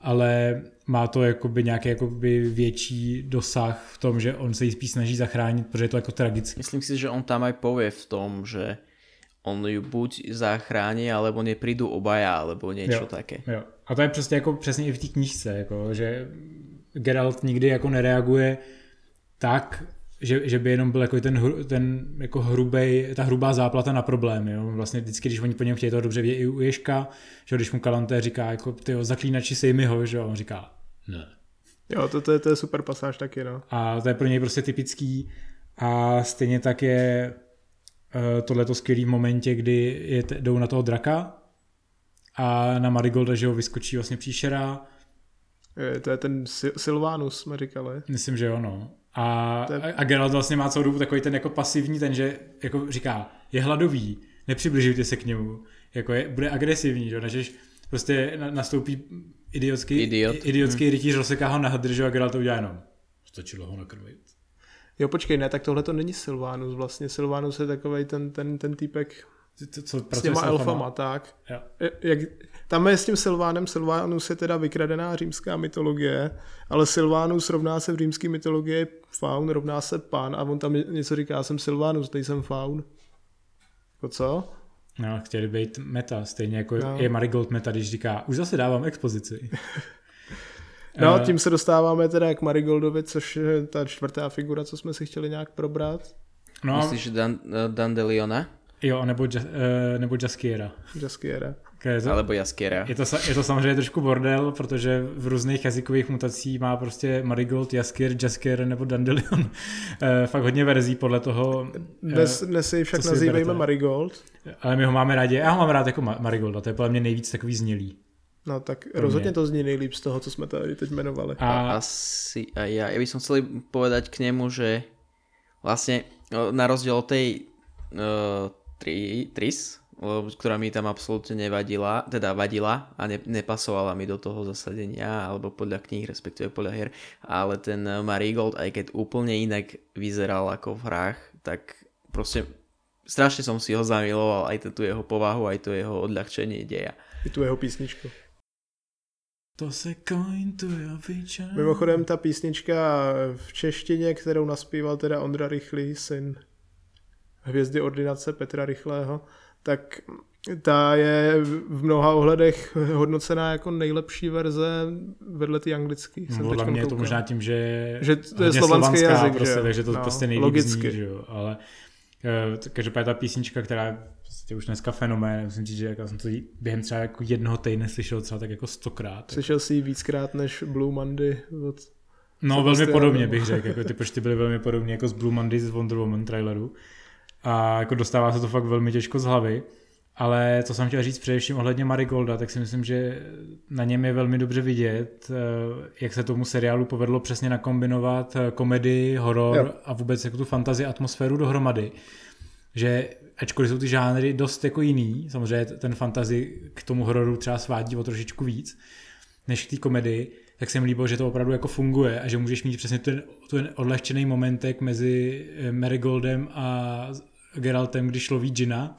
ale má to jakoby nějaký jakoby větší dosah v tom, že on se jí spíš snaží zachránit, protože je to jako tragické. Myslím si, že on tam aj povie v tom, že on ju buď zachrání, alebo neprídu obaja, alebo něco také. Jo. A to je přesně jako přesně i v té knížce, jako, že Geralt nikdy jako nereaguje tak, že, že by jenom byl jako ten, ten jako hrubej, ta hrubá záplata na problémy. Jo? Vlastně vždycky, když oni po něm chtějí to dobře vidět i u Ježka, že když mu Kalanté říká, jako tyjo, zaklínači sej mi ho, že on říká, ne. Jo, to, to, je, to je super pasáž taky, no. A to je pro něj prostě typický a stejně tak je uh, tohleto skvělý v momentě, kdy je, jdou na toho draka a na Marigolda, že ho vyskočí vlastně příšera. Je, to je ten Silvanus, jsme říkali. Myslím, že jo, no. A, a Geralt vlastně má celou dobu takový ten jako pasivní, ten, že jako říká, je hladový, nepřibližujte se k němu, jako je, bude agresivní, že? než prostě nastoupí idiotský, Idiot. idiotský hmm. rytíř, rozseká ho na hadr, že a Geralt to udělá jenom. Stačilo ho nakrvit. Jo, počkej, ne, tak tohle to není Silvanus, vlastně Silvanus je takový ten, ten, ten týpek co, co s těma elfama, tak. Jo. Jak, tam je s tím Silvánem, Silvánus je teda vykradená římská mytologie, ale Silvánus rovná se v římské mytologii faun, rovná se pán a on tam něco říká, jsem Silvánus, nejsem faun. Jako co? No, chtěli být meta, stejně jako no. je Marigold meta, když říká, už zase dávám expozici. no, tím se dostáváme teda k Marigoldovi, což je ta čtvrtá figura, co jsme si chtěli nějak probrat. No, Myslíš Dan, Dandeliona? Jo, nebo, uh, nebo Jaskiera. Jaskiera. To, Alebo Jaskiera. Je to, je to samozřejmě trošku bordel, protože v různých jazykových mutacích má prostě Marigold, Jaskier, Jaskier nebo Dandelion. uh, fakt hodně verzí podle toho. Dnes, uh, dnes si však nazývejme Marigold. Ale my ho máme rádi. Já ho mám rád jako Marigold, a to je podle mě nejvíc takový znělý. No tak Pro rozhodně mě. to zní nejlíp z toho, co jsme tady teď jmenovali. A, a asi a ja, ja by som chcel povedať k němu, že vlastně na rozdíl od tej uh, tri, Tris, ktorá mi tam absolútne nevadila, teda vadila a ne, nepasovala mi do toho zasadenia, alebo podľa kníh, respektíve podľa hier, ale ten Marigold, aj keď úplne inak vyzeral ako v hrách, tak proste strašne som si ho zamiloval, aj tú jeho povahu, aj to jeho odľahčenie deja. I tu jeho písničku. To se coin to Mimochodem ta písnička v češtině, kterou naspíval teda Ondra Rychlý, syn hvězdy ordinace Petra Rychlého, tak ta je v mnoha ohledech hodnocená jako nejlepší verze vedle ty anglický. No, podle mě je to možná tím, že, že to je slovanský jazyk, prostě, že? takže to no, prostě nejlíp logicky. zní, že jo? ale eh, každopádně ta písnička, která je prostě už dneska fenomén, musím říct, že jako jsem to během třeba jako jednoho týdne slyšel třeba tak jako stokrát. Slyšel jsi ji víckrát než Blue Monday od No velmi podobně bych řekl, jako ty počty byly velmi podobně jako z Blue Monday z Wonder Woman traileru a jako dostává se to fakt velmi těžko z hlavy. Ale co jsem chtěl říct především ohledně Marigolda, tak si myslím, že na něm je velmi dobře vidět, eh, jak se tomu seriálu povedlo přesně nakombinovat eh, komedii, horor jo. a vůbec jako tu fantazii, atmosféru dohromady. Že ačkoliv jsou ty žánry dost jako jiný, samozřejmě ten fantazi k tomu hororu třeba svádí o trošičku víc, než k té komedii, tak se mi líbilo, že to opravdu jako funguje a že můžeš mít přesně ten, ten odlehčený momentek mezi eh, Marigoldem a Geraltem, když loví Gina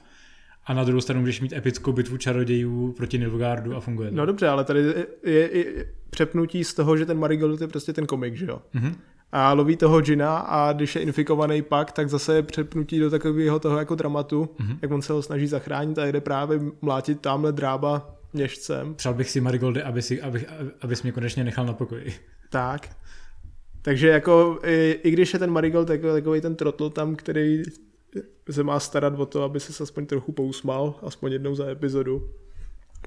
a na druhou stranu můžeš mít epickou bitvu čarodějů proti Nilfgaardu a funguje to. No dobře, ale tady je, je, je přepnutí z toho, že ten Marigold je prostě ten komik, že jo? Mm-hmm. a loví toho džina a když je infikovaný pak, tak zase je přepnutí do takového toho jako dramatu, mm-hmm. jak on se ho snaží zachránit a jde právě mlátit tamhle drába měšcem. Přál bych si Marigoldy, aby si, aby, abys mě konečně nechal na pokoji. Tak. Takže jako, i, i když je ten Marigold jako, takový ten trotl tam, který se má starat o to, aby se aspoň trochu pousmal, aspoň jednou za epizodu,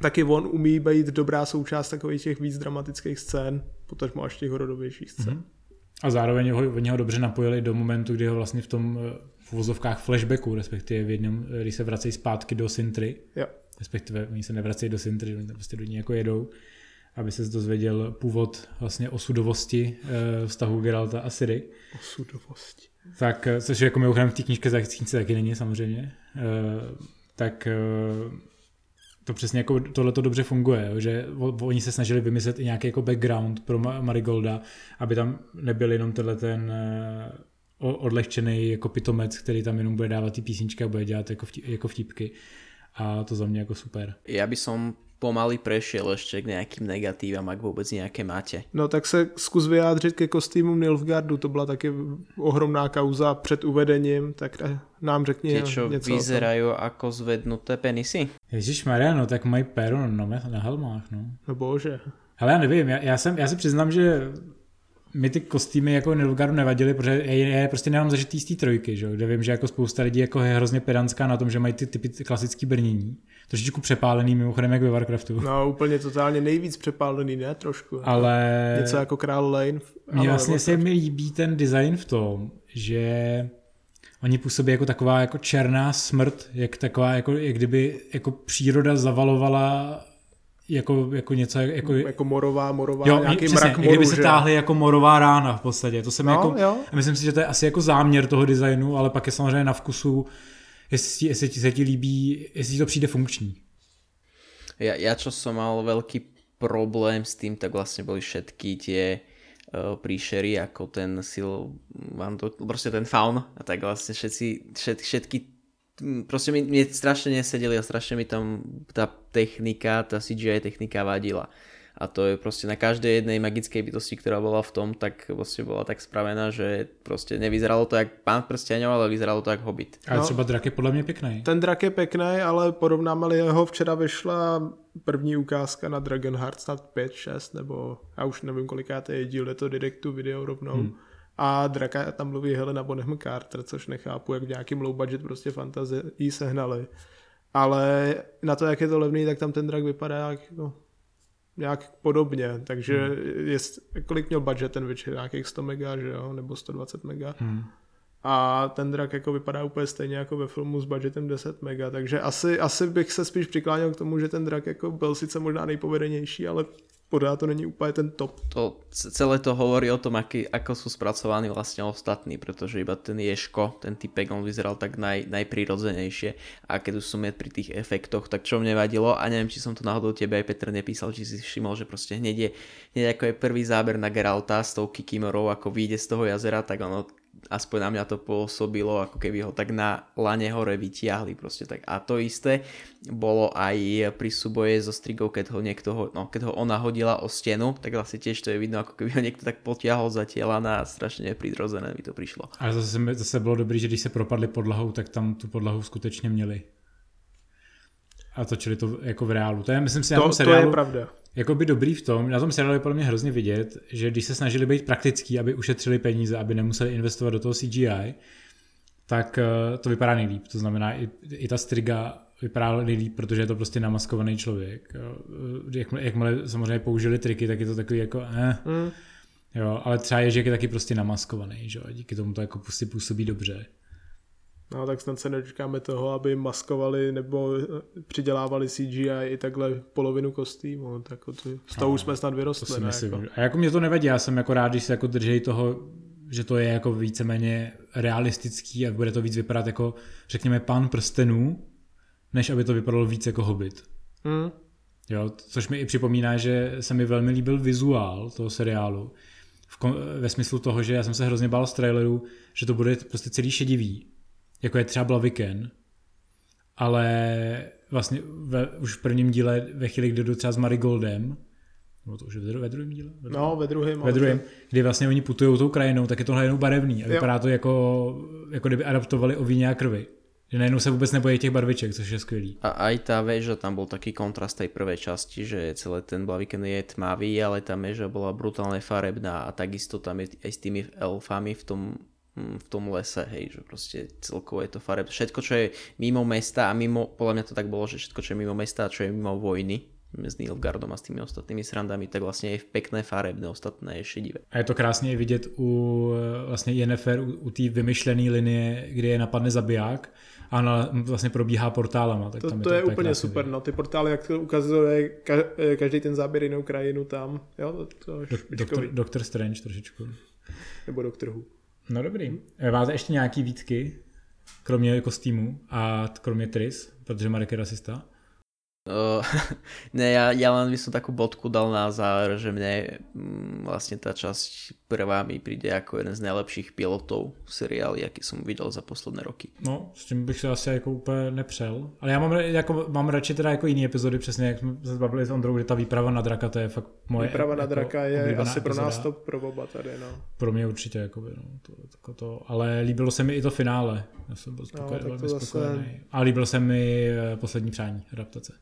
taky on umí být dobrá součást takových těch víc dramatických scén, potažmo až těch horodovějších scén. Mm-hmm. A zároveň ho, oni ho dobře napojili do momentu, kdy ho vlastně v tom eh, v uvozovkách flashbacku, respektive v jednom, eh, když se vracejí zpátky do Sintry, jo. respektive oni se nevracejí do Sintry, oni tam prostě do ní jako jedou, aby se dozvěděl původ vlastně osudovosti e, vztahu Geralta a Siri. Osudovosti. Tak, což jako mimochodem v té knížce, knížce taky není samozřejmě, e, tak to přesně jako tohle to dobře funguje, jo, že oni se snažili vymyslet i nějaký jako background pro Marigolda, aby tam nebyl jenom tenhle ten odlehčený jako pitomec, který tam jenom bude dávat ty písničky a bude dělat jako, vtip, jako vtipky. A to za mě jako super. Já by som pomaly prešiel ešte k nejakým negatívam, ak vôbec nejaké máte. No tak se zkus vyjádřit ke kostýmu Nilfgaardu, to byla taky ohromná kauza před uvedením, tak nám řekni Tie, čo něco vyzerajú ako zvednuté penisy? Ježíš Maria, no tak mají péro na, na helmách, no. No bože. Ale já nevím, já, já, jsem, já si přiznám, že mi ty kostýmy jako Nilfgaardu nevadily, protože já je prostě nemám zažitý z té trojky, že? kde vím, že jako spousta lidí jako je hrozně pedanská na tom, že mají ty typy klasický brnění trošičku přepálený, mimochodem jak ve Warcraftu. No úplně totálně nejvíc přepálený, ne? Trošku. Ale... Něco jako Král Lane. Mně vlastně se mi líbí ten design v tom, že oni působí jako taková jako černá smrt, jak taková, jako, jak kdyby jako příroda zavalovala jako, jako něco jako... Jako morová, morová, jo, nějaký přesně, mrak moru, kdyby se táhly jako morová rána v podstatě. To jsem no, jako, jo. myslím si, že to je asi jako záměr toho designu, ale pak je samozřejmě na vkusu jestli, jestli ti se ti líbí, jestli ti to přijde funkční. Ja, ja čo som mal veľký problém s tým, tak vlastne boli všetky tie uh, príšery, ako ten sil, proste ten faun a tak vlastne všetci, všet, všetky proste mi, mne strašne nesedeli a strašne mi tam tá technika, tá CGI technika vadila a to je proste na každej jednej magickej bytosti, ktorá bola v tom, tak vlastne bola tak spravená, že proste nevyzeralo to jak pán prsteňov, ale vyzeralo to jak hobit. Ale no, třeba drak je podle mě pěkný. Ten drak je pěkný, ale porovnáme ho, včera vyšla první ukázka na Dragon Heart snad 5, 6, nebo já už nevím koliká je díl, je to direct to video rovnou. Hmm. A draka tam mluví Helena Bonham Carter, což nechápu, jak v nějakým low budget prostě fantazii sehnali. Ale na to, jak je to levný, tak tam ten drak vypadá jak no, nějak podobně, takže hmm. je, kolik měl budget ten Witcher, nějakých 100 mega, že jo, nebo 120 mega. Hmm. A ten drak jako vypadá úplně stejně jako ve filmu s budgetem 10 mega, takže asi, asi bych se spíš přikláněl k tomu, že ten drak jako byl sice možná nejpovedenější, ale podá to není úplně ten top. To, celé to hovorí o tom, aký, ako sú spracovaní vlastne ostatní, pretože iba ten Ješko, ten typek, on vyzeral tak naj, najprirodzenejšie a keď už som je pri tých efektoch, tak čo mne vadilo a neviem, či som to náhodou tebe aj Petr nepísal, či si všimol, že proste hneď je, hneď ako je prvý záber na Geralta s tou Kikimorou, ako vyjde z toho jazera, tak ono aspoň na mňa to pôsobilo, ako keby ho tak na lane hore vytiahli proste tak. A to isté bolo aj pri súboje so strigou, keď ho niekto, ho, no, keď ho ona hodila o stenu, tak vlastne tiež to je vidno, ako keby ho niekto tak potiahol za tiela a strašne nepridrozené by to prišlo. Ale zase, zase bylo dobrý, že když se propadli podlahou, tak tam tu podlahu skutečně měli. A točili to jako v reálu. To je, myslím si, to, seriálu, to je pravda jako by dobrý v tom, na tom seriálu je podle mě hrozně vidět, že když se snažili být praktický, aby ušetřili peníze, aby nemuseli investovat do toho CGI, tak eh, to vypadá nejlíp. To znamená, i, i ta striga vypadá nejlíp, protože je to prostě namaskovaný člověk. Eh, jak, jakmile samozřejmě použili triky, tak je to takový jako eh. Mm. Jo, ale třeba Ježek je taky prostě namaskovaný, že? díky tomu to jako působí dobře. No tak snad se nedočkáme toho, aby maskovali nebo eh, přidělávali CGI i takhle polovinu kostýmu, tak to, z toho už jsme snad vyrostli. To myslím. Jako. A jako mě to nevadí, já jsem jako rád, když se jako drží toho, že to je jako víceméně realistický a bude to víc vypadat jako, řekněme, pán prstenů, než aby to vypadalo víc jako hobit. Hmm. Jo, což mi i připomíná, že se mi velmi líbil vizuál toho seriálu. V, ve smyslu toho, že já jsem se hrozně bál z traileru, že to bude prostě celý šedivý jako je třeba Blaviken, ale vlastně ve, už v prvním díle, ve chvíli, kdy jdu třeba s Marigoldem, nebo to už je ve, dru- ve druhém díle? Ve No, ve druhém. ve druhém, kdy vlastně oni putují tou krajinou, tak je to najednou barevný a Jo. vypadá to jako, jako kdyby adaptovali o víně a krvi. Že najednou se vůbec nebojí těch barviček, což je skvělý. A aj tá väža, tam bol taký kontrast tej prvej časti, že celé ten Blaviken je tmavý, ale tá väža bola brutálne farebná a takisto tam je aj s tými elfami v tom, v tom lese, hej, že proste celkovo je to fareb. Všetko, čo je mimo mesta a mimo, podľa mňa to tak bolo, že všetko, čo je mimo mesta a čo je mimo vojny, s Nilfgaardom a s tými ostatnými srandami, tak vlastne je pekné farebné, ostatné je šedivé. A je to krásně vidět u eh, vlastně Yennefer, u, u té vymyšlené linie, kdy je napadne zabiják a ona vlastně probíhá portálama. Tak To, tam to je, úplně úplně krásně super, vidět. no ty portály, jak to ukazuje ka- eh, každý ten záběr jinou krajinu tam, jo, to, to je. Doktor, Doktor Strange trošičku. nebo doktor Who. No dobrý. Eh, Máte ještě nějaký výtky, kromě kostýmu a kromě Tris, protože Marek je rasista? Uh, ne, ja, ja len by som takú bodku dal na záver, že mne mm, vlastne tá časť prvá mi príde ako jeden z najlepších pilotov v seriáli, aký som videl za posledné roky. No, s tím bych se asi jako úplně nepřel. Ale já mám, jako, mám radši teda jako jiný epizody, přesně jak jsme se bavili s Ondrou, že ta výprava na draka, to je fakt moje Výprava na jako draka je asi pro nás to pro oba tady, no. Pro mě určitě, jakoby, no, to, to, to, ale líbilo se mi i to finále. Já jsem byl spokojený, tak to velmi zase- spokojený. A líbilo se mi eh, poslední přání, adaptace.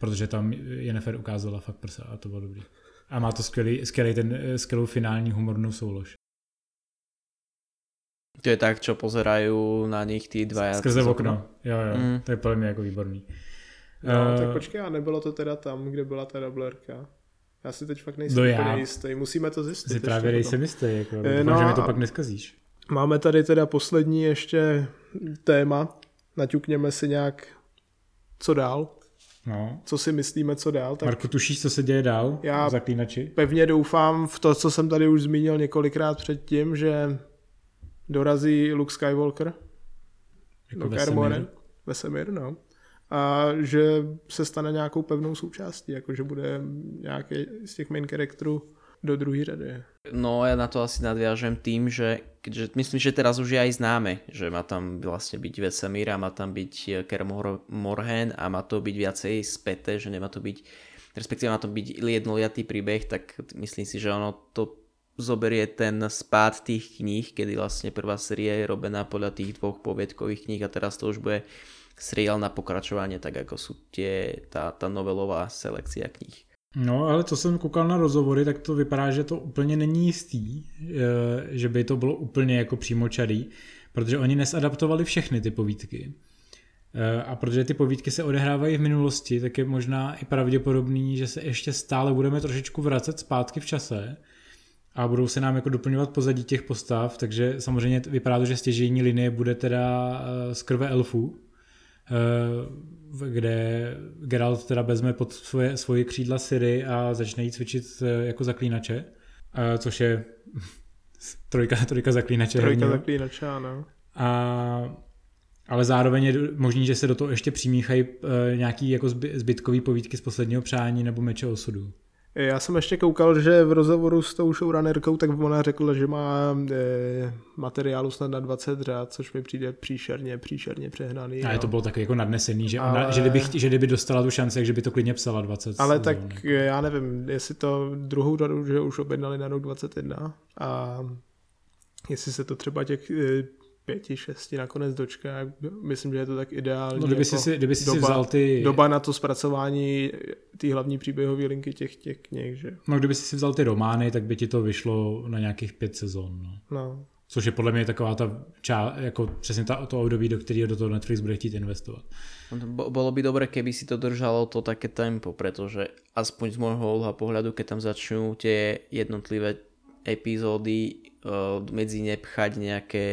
Protože tam Jennifer ukázala fakt prsa a to bylo dobrý. A má to skvělý, skvělý ten, eh, skvělou finální humornou soulož. To je tak, čo pozerajú na nich tí dvaja. Skrze okno. Jo, jo, Mm. to je podle mě jako výborný. No, Eh, tak počkej, a nebylo to teda tam, kde byla ta dublerka? Já si teď fakt nejsem No úplně já- jistý, musíme to zjistit. Si právě nejsem jistý, jako, doufám, no že mi to pak neskazíš. Máme tady teda poslední ještě téma, naťukněme si nějak, co dál, No. co si myslíme, co dál, tak Marku, tušíš, co se děje dál Já- Zaklínači? pevně doufám v to, co jsem tady už zmínil několikrát předtím, že dorazí Luke Skywalker Jako do? Kermoren, Vesemir, no. A že se stane nějakou pevnou součástí, jako že bude nějaký z těch main characterů do druhé řady. No ja na to asi nadviažem tým, že keďže myslím, že teraz už je aj známe, že má tam vlastne byť Vesemír a má tam byť eh, Kermor Morhen a má to byť viacej späté, že nemá to byť, respektíve má to byť jednoliatý príbeh, tak myslím si, že ono to zoberie ten spád tých kníh, kedy vlastne prvá séria je robená podľa tých dvoch poviedkových kníh a teraz to už bude seriál na pokračovanie, tak ako sú tie, tá, tá novelová selekcia kníh. No, ale co jsem koukal na rozhovory, tak to vypadá, že to úplně není jistý, eh, že by to bylo úplně jako přímočarý, protože oni nesadaptovali všechny ty povídky. Eh, A protože ty povídky se odehrávají v minulosti, tak je možná i pravděpodobný, že se ještě stále budeme trošičku vracet zpátky v čase a budou se nám jako doplňovat pozadí těch postav, takže samozřejmě vypadá to, že stěžejní linie bude teda eh, z krve elfů, kde Geralt teda vezme pod svoje, svoje křídla Siri a začne jí cvičit eh, jako zaklínače, eh, což je trojka, trojka zaklínače. Trojka herního. zaklínače, ano. A, ale zároveň je možný, že se do toho ještě přimíchají e, nějaký jako zby, zbytkový povídky z posledního přání nebo meče osudu. Já jsem ještě koukal, že v rozhovoru s tou showrunnerkou, tak ona řekla, že má e, materiálu snad na 20 řád, což mi přijde příšerně, příšerně přehnaný. A no. to bylo taky jako nadnesený, že, ona, Ale- že, kdyby, že kdyby dostala tu šanci, takže by to klidně psala 20 Ale tak jako. já nevím, jestli to druhou řadu, že už objednali na rok 21 a jestli se to třeba těch e, pěti, šesti nakonec dočká, myslím, že je to tak ideální. No, kdyby si, jako si, kdyby si, si doba, vzal ty... doba na to zpracování té hlavní příběhové linky těch, těch knih, že? No, kdyby si si vzal ty romány, tak by ti to vyšlo na nějakých pět sezon. No. No. Což je podle mě taková ta čá, jako přesně ta, to období, do kterého do toho Netflix bude chtít investovat. Bo- Bolo by dobre, keby si to držalo to také tempo, pretože aspoň z môjho uhla pohľadu, keď tam začnú tie jednotlivé epizódy uh, medzi ne pchať nejaké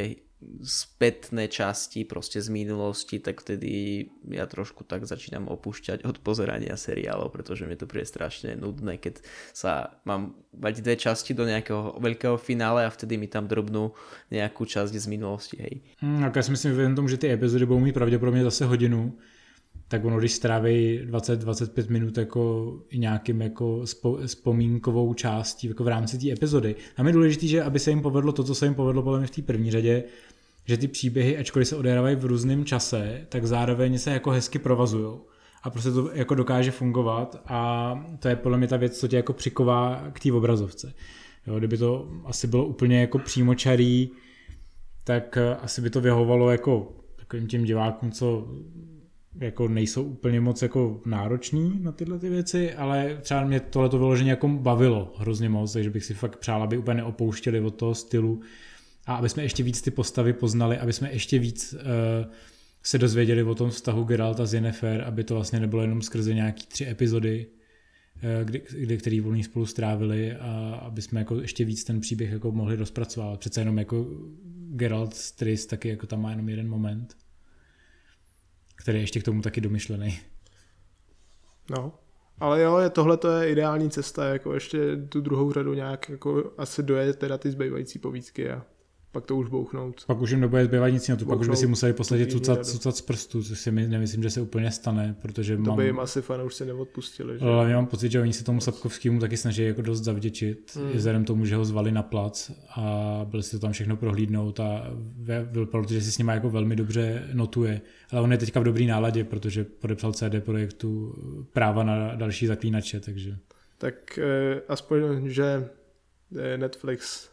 spätné časti proste z minulosti, tak vtedy ja trošku tak začínam opúšťať od pozerania seriálov, pretože mi to príde strašne nudné, keď sa mám mať dve časti do nejakého veľkého finále a vtedy mi tam drobnú nejakú časť z minulosti, hej. Hmm, tak já si myslím, že tom, že ty epizody budou mít pravděpodobně zase hodinu, tak ono, když stráví 20-25 minut jako nějakým jako vzpomínkovou částí jako v rámci té epizody. Tam je důležité, že aby se jim povedlo to, co se jim povedlo podle mě v té první řadě, že ty příběhy, ačkoliv se odehrávají v různém čase, tak zároveň se jako hezky provazují. a prostě to jako dokáže fungovat a to je podle mě ta věc, co tě jako přiková k té obrazovce. Jo, kdyby to asi bylo úplně jako přímočarý, tak eh, asi by to vyhovovalo jako takovým těm divákům, co jako nejsou úplně moc jako nároční na tyhle ty věci, ale třeba mě tohle to vyloženě jako bavilo hrozně moc, takže bych si fakt přál, aby úplně neopouštěli od toho stylu a aby jsme ještě víc ty postavy poznali, aby jsme ještě víc uh, se dozvěděli o tom vztahu Geralta z Yennefer, aby to vlastně nebylo jenom skrze nějaký tři epizody, uh, kdy, kdy, který volní spolu strávili a aby jsme jako ještě víc ten příběh jako mohli rozpracovat. Přece jenom jako Geralt z Tris taky jako tam má jenom jeden moment který je ještě k tomu taky domyšlený. No, ale jo, je, tohle to je ideální cesta, jako ještě tu druhou řadu nějak jako asi dojet teda ty zbývající povídky a pak to už bouchnout. Pak už jim nebude zbývat nic jiného, pak už by si museli posledně cucat, cucat z prstů, což si my nemyslím, že se úplně stane, protože to mám... by jim asi fanoušci neodpustili. Že? Ale já mám pocit, že oni se tomu Sapkovskému taky snaží jako dost zavděčit, hmm. vzhledem tomu, že ho zvali na plac a byli si to tam všechno prohlídnout a vypadalo to, že si s ním jako velmi dobře notuje. Ale on je teďka v dobrý náladě, protože podepsal CD projektu práva na další zaklínače, takže... Tak eh, aspoň, že eh, Netflix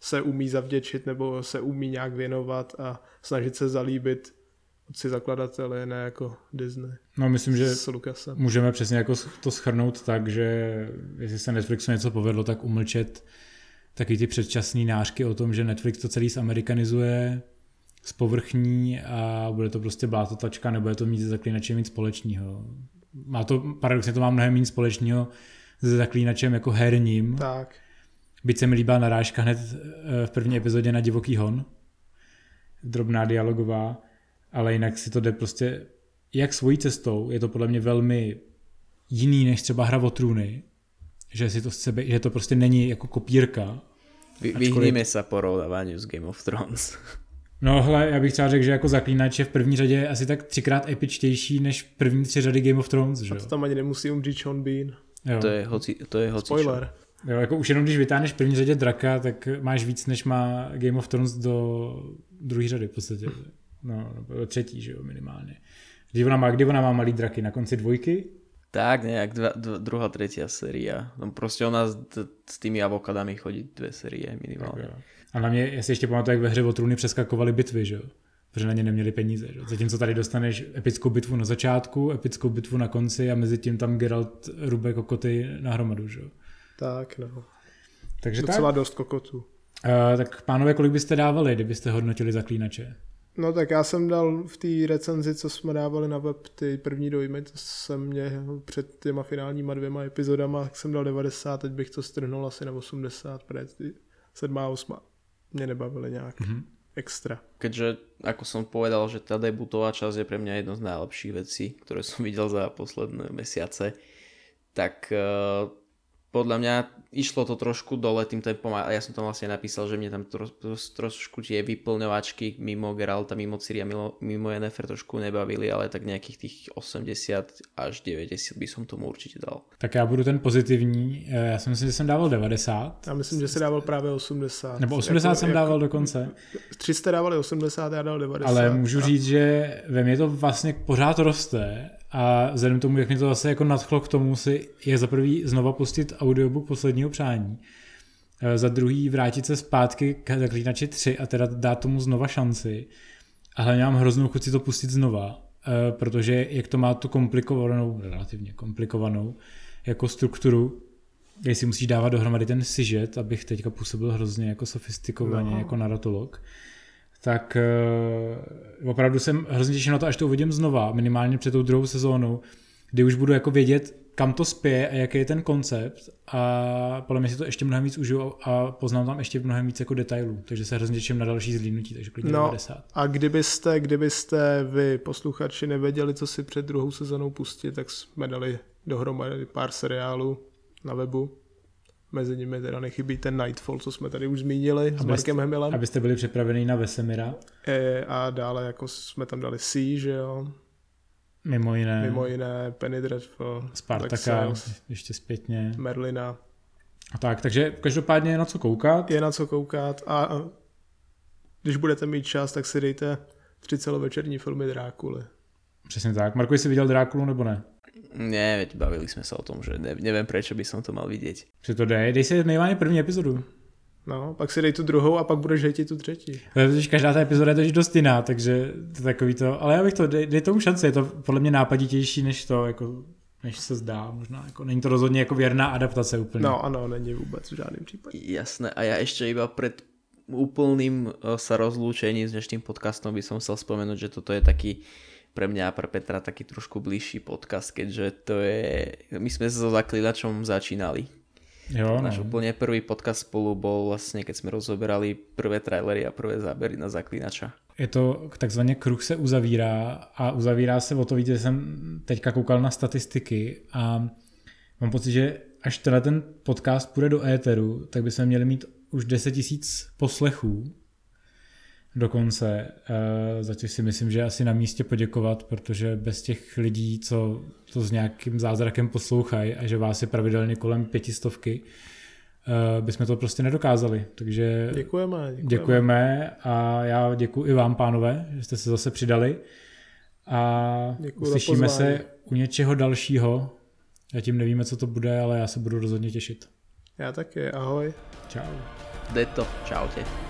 se umí zavděčit nebo se umí nějak věnovat a snažit se zalíbit si zakladatele, ne jako Disney. No myslím, že s Lucasem. můžeme přesně jako to schrnout tak, že jestli se Netflixu něco povedlo, tak umlčet taky ty předčasné nářky o tom, že Netflix to celý zamerikanizouje, povrchní a bude to prostě blátotačka, nebude to mít se zaklínačem nic společného. Má to, paradoxně to má mnohem méně společného se zaklínačem jako herním. Tak Byť se mi líbila narážka hned eh, v první epizodě na Divoký hon, drobná dialogová, ale jinak si to jde prostě jak svojí cestou, je to podle mě velmi jiný než třeba hra o trůny, že, si to sebe, že to prostě není jako kopírka. Vy, vyhníme se porovnávání s Game of Thrones. No hle, já bych třeba řekl, že jako zaklínač je v první řadě asi tak třikrát epičtější než první tři řady Game of Thrones, že A to tam ani nemusí umřít Sean Bean. Jo. To je hoci, to je hoci Spoiler. Čo. Jo, jako už jenom když vytáhneš první řadě draka, tak máš víc, než má Game of Thrones do druhé řady v podstatě. No, do třetí, že jo, minimálně. Kdy ona má, kdy ona má malý draky? Na konci dvojky? Tak, nejak dva, dva, druhá, tretia séria. No prostě ona s, s tými avokadami chodí dvě série minimálně. Tak, a na mě, já si ještě pamatuju, jak ve hře o trůny přeskakovaly bitvy, že jo? Protože na ně neměli peníze. Že? Zatímco tady dostaneš epickou bitvu na začátku, epickou bitvu na konci a mezi tím tam Geralt rube kokoty na hromadu, že jo? Tak, no. Takže Docela tak. dost kokotů. Uh, tak pánové, kolik byste dávali, kdybyste hodnotili zaklínače? No tak já jsem dal v té recenzi, co jsme dávali na web, ty první dojmy, to jsem měl před těma finálníma dvěma epizodama, tak jsem dal 90, teď bych to strhnul asi na 80, protože 7 a 8 mě nebavily nějak mm-hmm. extra. Keďže, ako som povedal, že tá debutová časť je pre mňa jedno z najlepších vecí, ktoré som videl za posledné mesiace, tak uh, podľa mňa išlo to trošku dole tým tempom a ja som tam vlastne napísal, že mne tam tro, tro, trošku tie vyplňovačky mimo Geralta, mimo Ciri a mimo, mimo Yennefer trošku nebavili, ale tak nejakých tých 80 až 90 by som tomu určite dal. Tak já budu ten pozitivní, já si myslím, že jsem dával 90. Já myslím, že si dával právě 80. Nebo 80 jako, jsem jako, dával dokonce. 300 dávali 80, já dal 90. Ale můžu říct, že ve mně to vlastně pořád roste a vzhledem k tomu, jak mě to zase jako nadchlo k tomu si je za prvý znova pustit audiobook posledního přání, e, za druhý vrátit se zpátky k Zaklínači 3 a teda dát tomu znova šanci. A hlavně mám hroznou chuť si to pustit znova, e, protože jak to má tu komplikovanou, relativně komplikovanou, jako strukturu, jestli musíš dávat dohromady ten sižet, abych teďka působil hrozně jako sofistikovaně, no. jako narratolog, tak uh, opravdu jsem hrozně těšen na to, až to uvidím znova, minimálně před tou druhou sezónou, kdy už budu jako vědět, kam to spěje a jaký je ten koncept. A podle mě si to ještě mnohem víc užiju a poznám tam ještě mnohem víc jako detailů, takže se hrozně těším na další zlínutí, takže klidně no, 90. A kdybyste, kdybyste vy posluchači nevěděli, co si před druhou sezónou pustit, tak jsme dali dohromady pár seriálů na webu, Mezi nimi teda nechybí ten Nightfall, co jsme tady už zmínili abyste, s Markem Hemilem. Abyste byli připraveni na Vesemira. E, a dále jako jsme tam dali Sea, že jo. Mimo jiné. Mimo jiné Penny Dreadful. Spartaka, ještě zpětně. Merlina. A tak, takže každopádně je na co koukat. Je na co koukat a, a když budete mít čas, tak si dejte tři celovečerní filmy Drákuly. Přesně tak. Marko, jsi viděl Drákulu nebo ne? Ne, veď bavili jsme se o tom, že ne, nevím, proč by som to mal vidět. Že to dej, dej si nejméně první epizodu. No, pak si dej tu druhou a pak budeš hejtit tu třetí. Protože každá ta epizoda je totiž dost jiná, takže to takový to, ale já bych to, dej, dej tomu šanci, je to podle mě nápaditější než to, jako, než se zdá možná, jako, není to rozhodně jako věrná adaptace úplně. No ano, není vůbec v žádném případě. Jasné, a já ještě iba před úplným eh, sa rozlúčením s dnešným podcastom by som chcel spomenúť, že toto je taký pre mňa a pre Petra taký trošku bližší podcast, keďže to je, my sme so zaklinačom začínali. Jo, Náš no. úplne prvý podcast spolu bol vlastne, keď sme rozoberali prvé trailery a prvé zábery na zaklinača. Je to takzvaně kruh se uzavírá a uzavírá se o to víc, že jsem teďka koukal na statistiky a mám pocit, že až tenhle ten podcast půjde do éteru, tak bychom měli mít už 10 tisíc poslechů dokonce, uh, za což si myslím, že je asi na místě poděkovat, protože bez těch lidí, co to s nějakým zázrakem poslouchají a že vás je pravidelně kolem pětistovky, uh, bychom to prostě nedokázali. Takže Děkujeme. Děkujeme. děkujeme a já děkuji i vám, pánové, že jste se zase přidali a Děkuji za uslyšíme se u něčeho dalšího. Zatím nevíme, co to bude, ale já se budu rozhodně těšit. Já taky, ahoj. Čau. Jde to, čaute.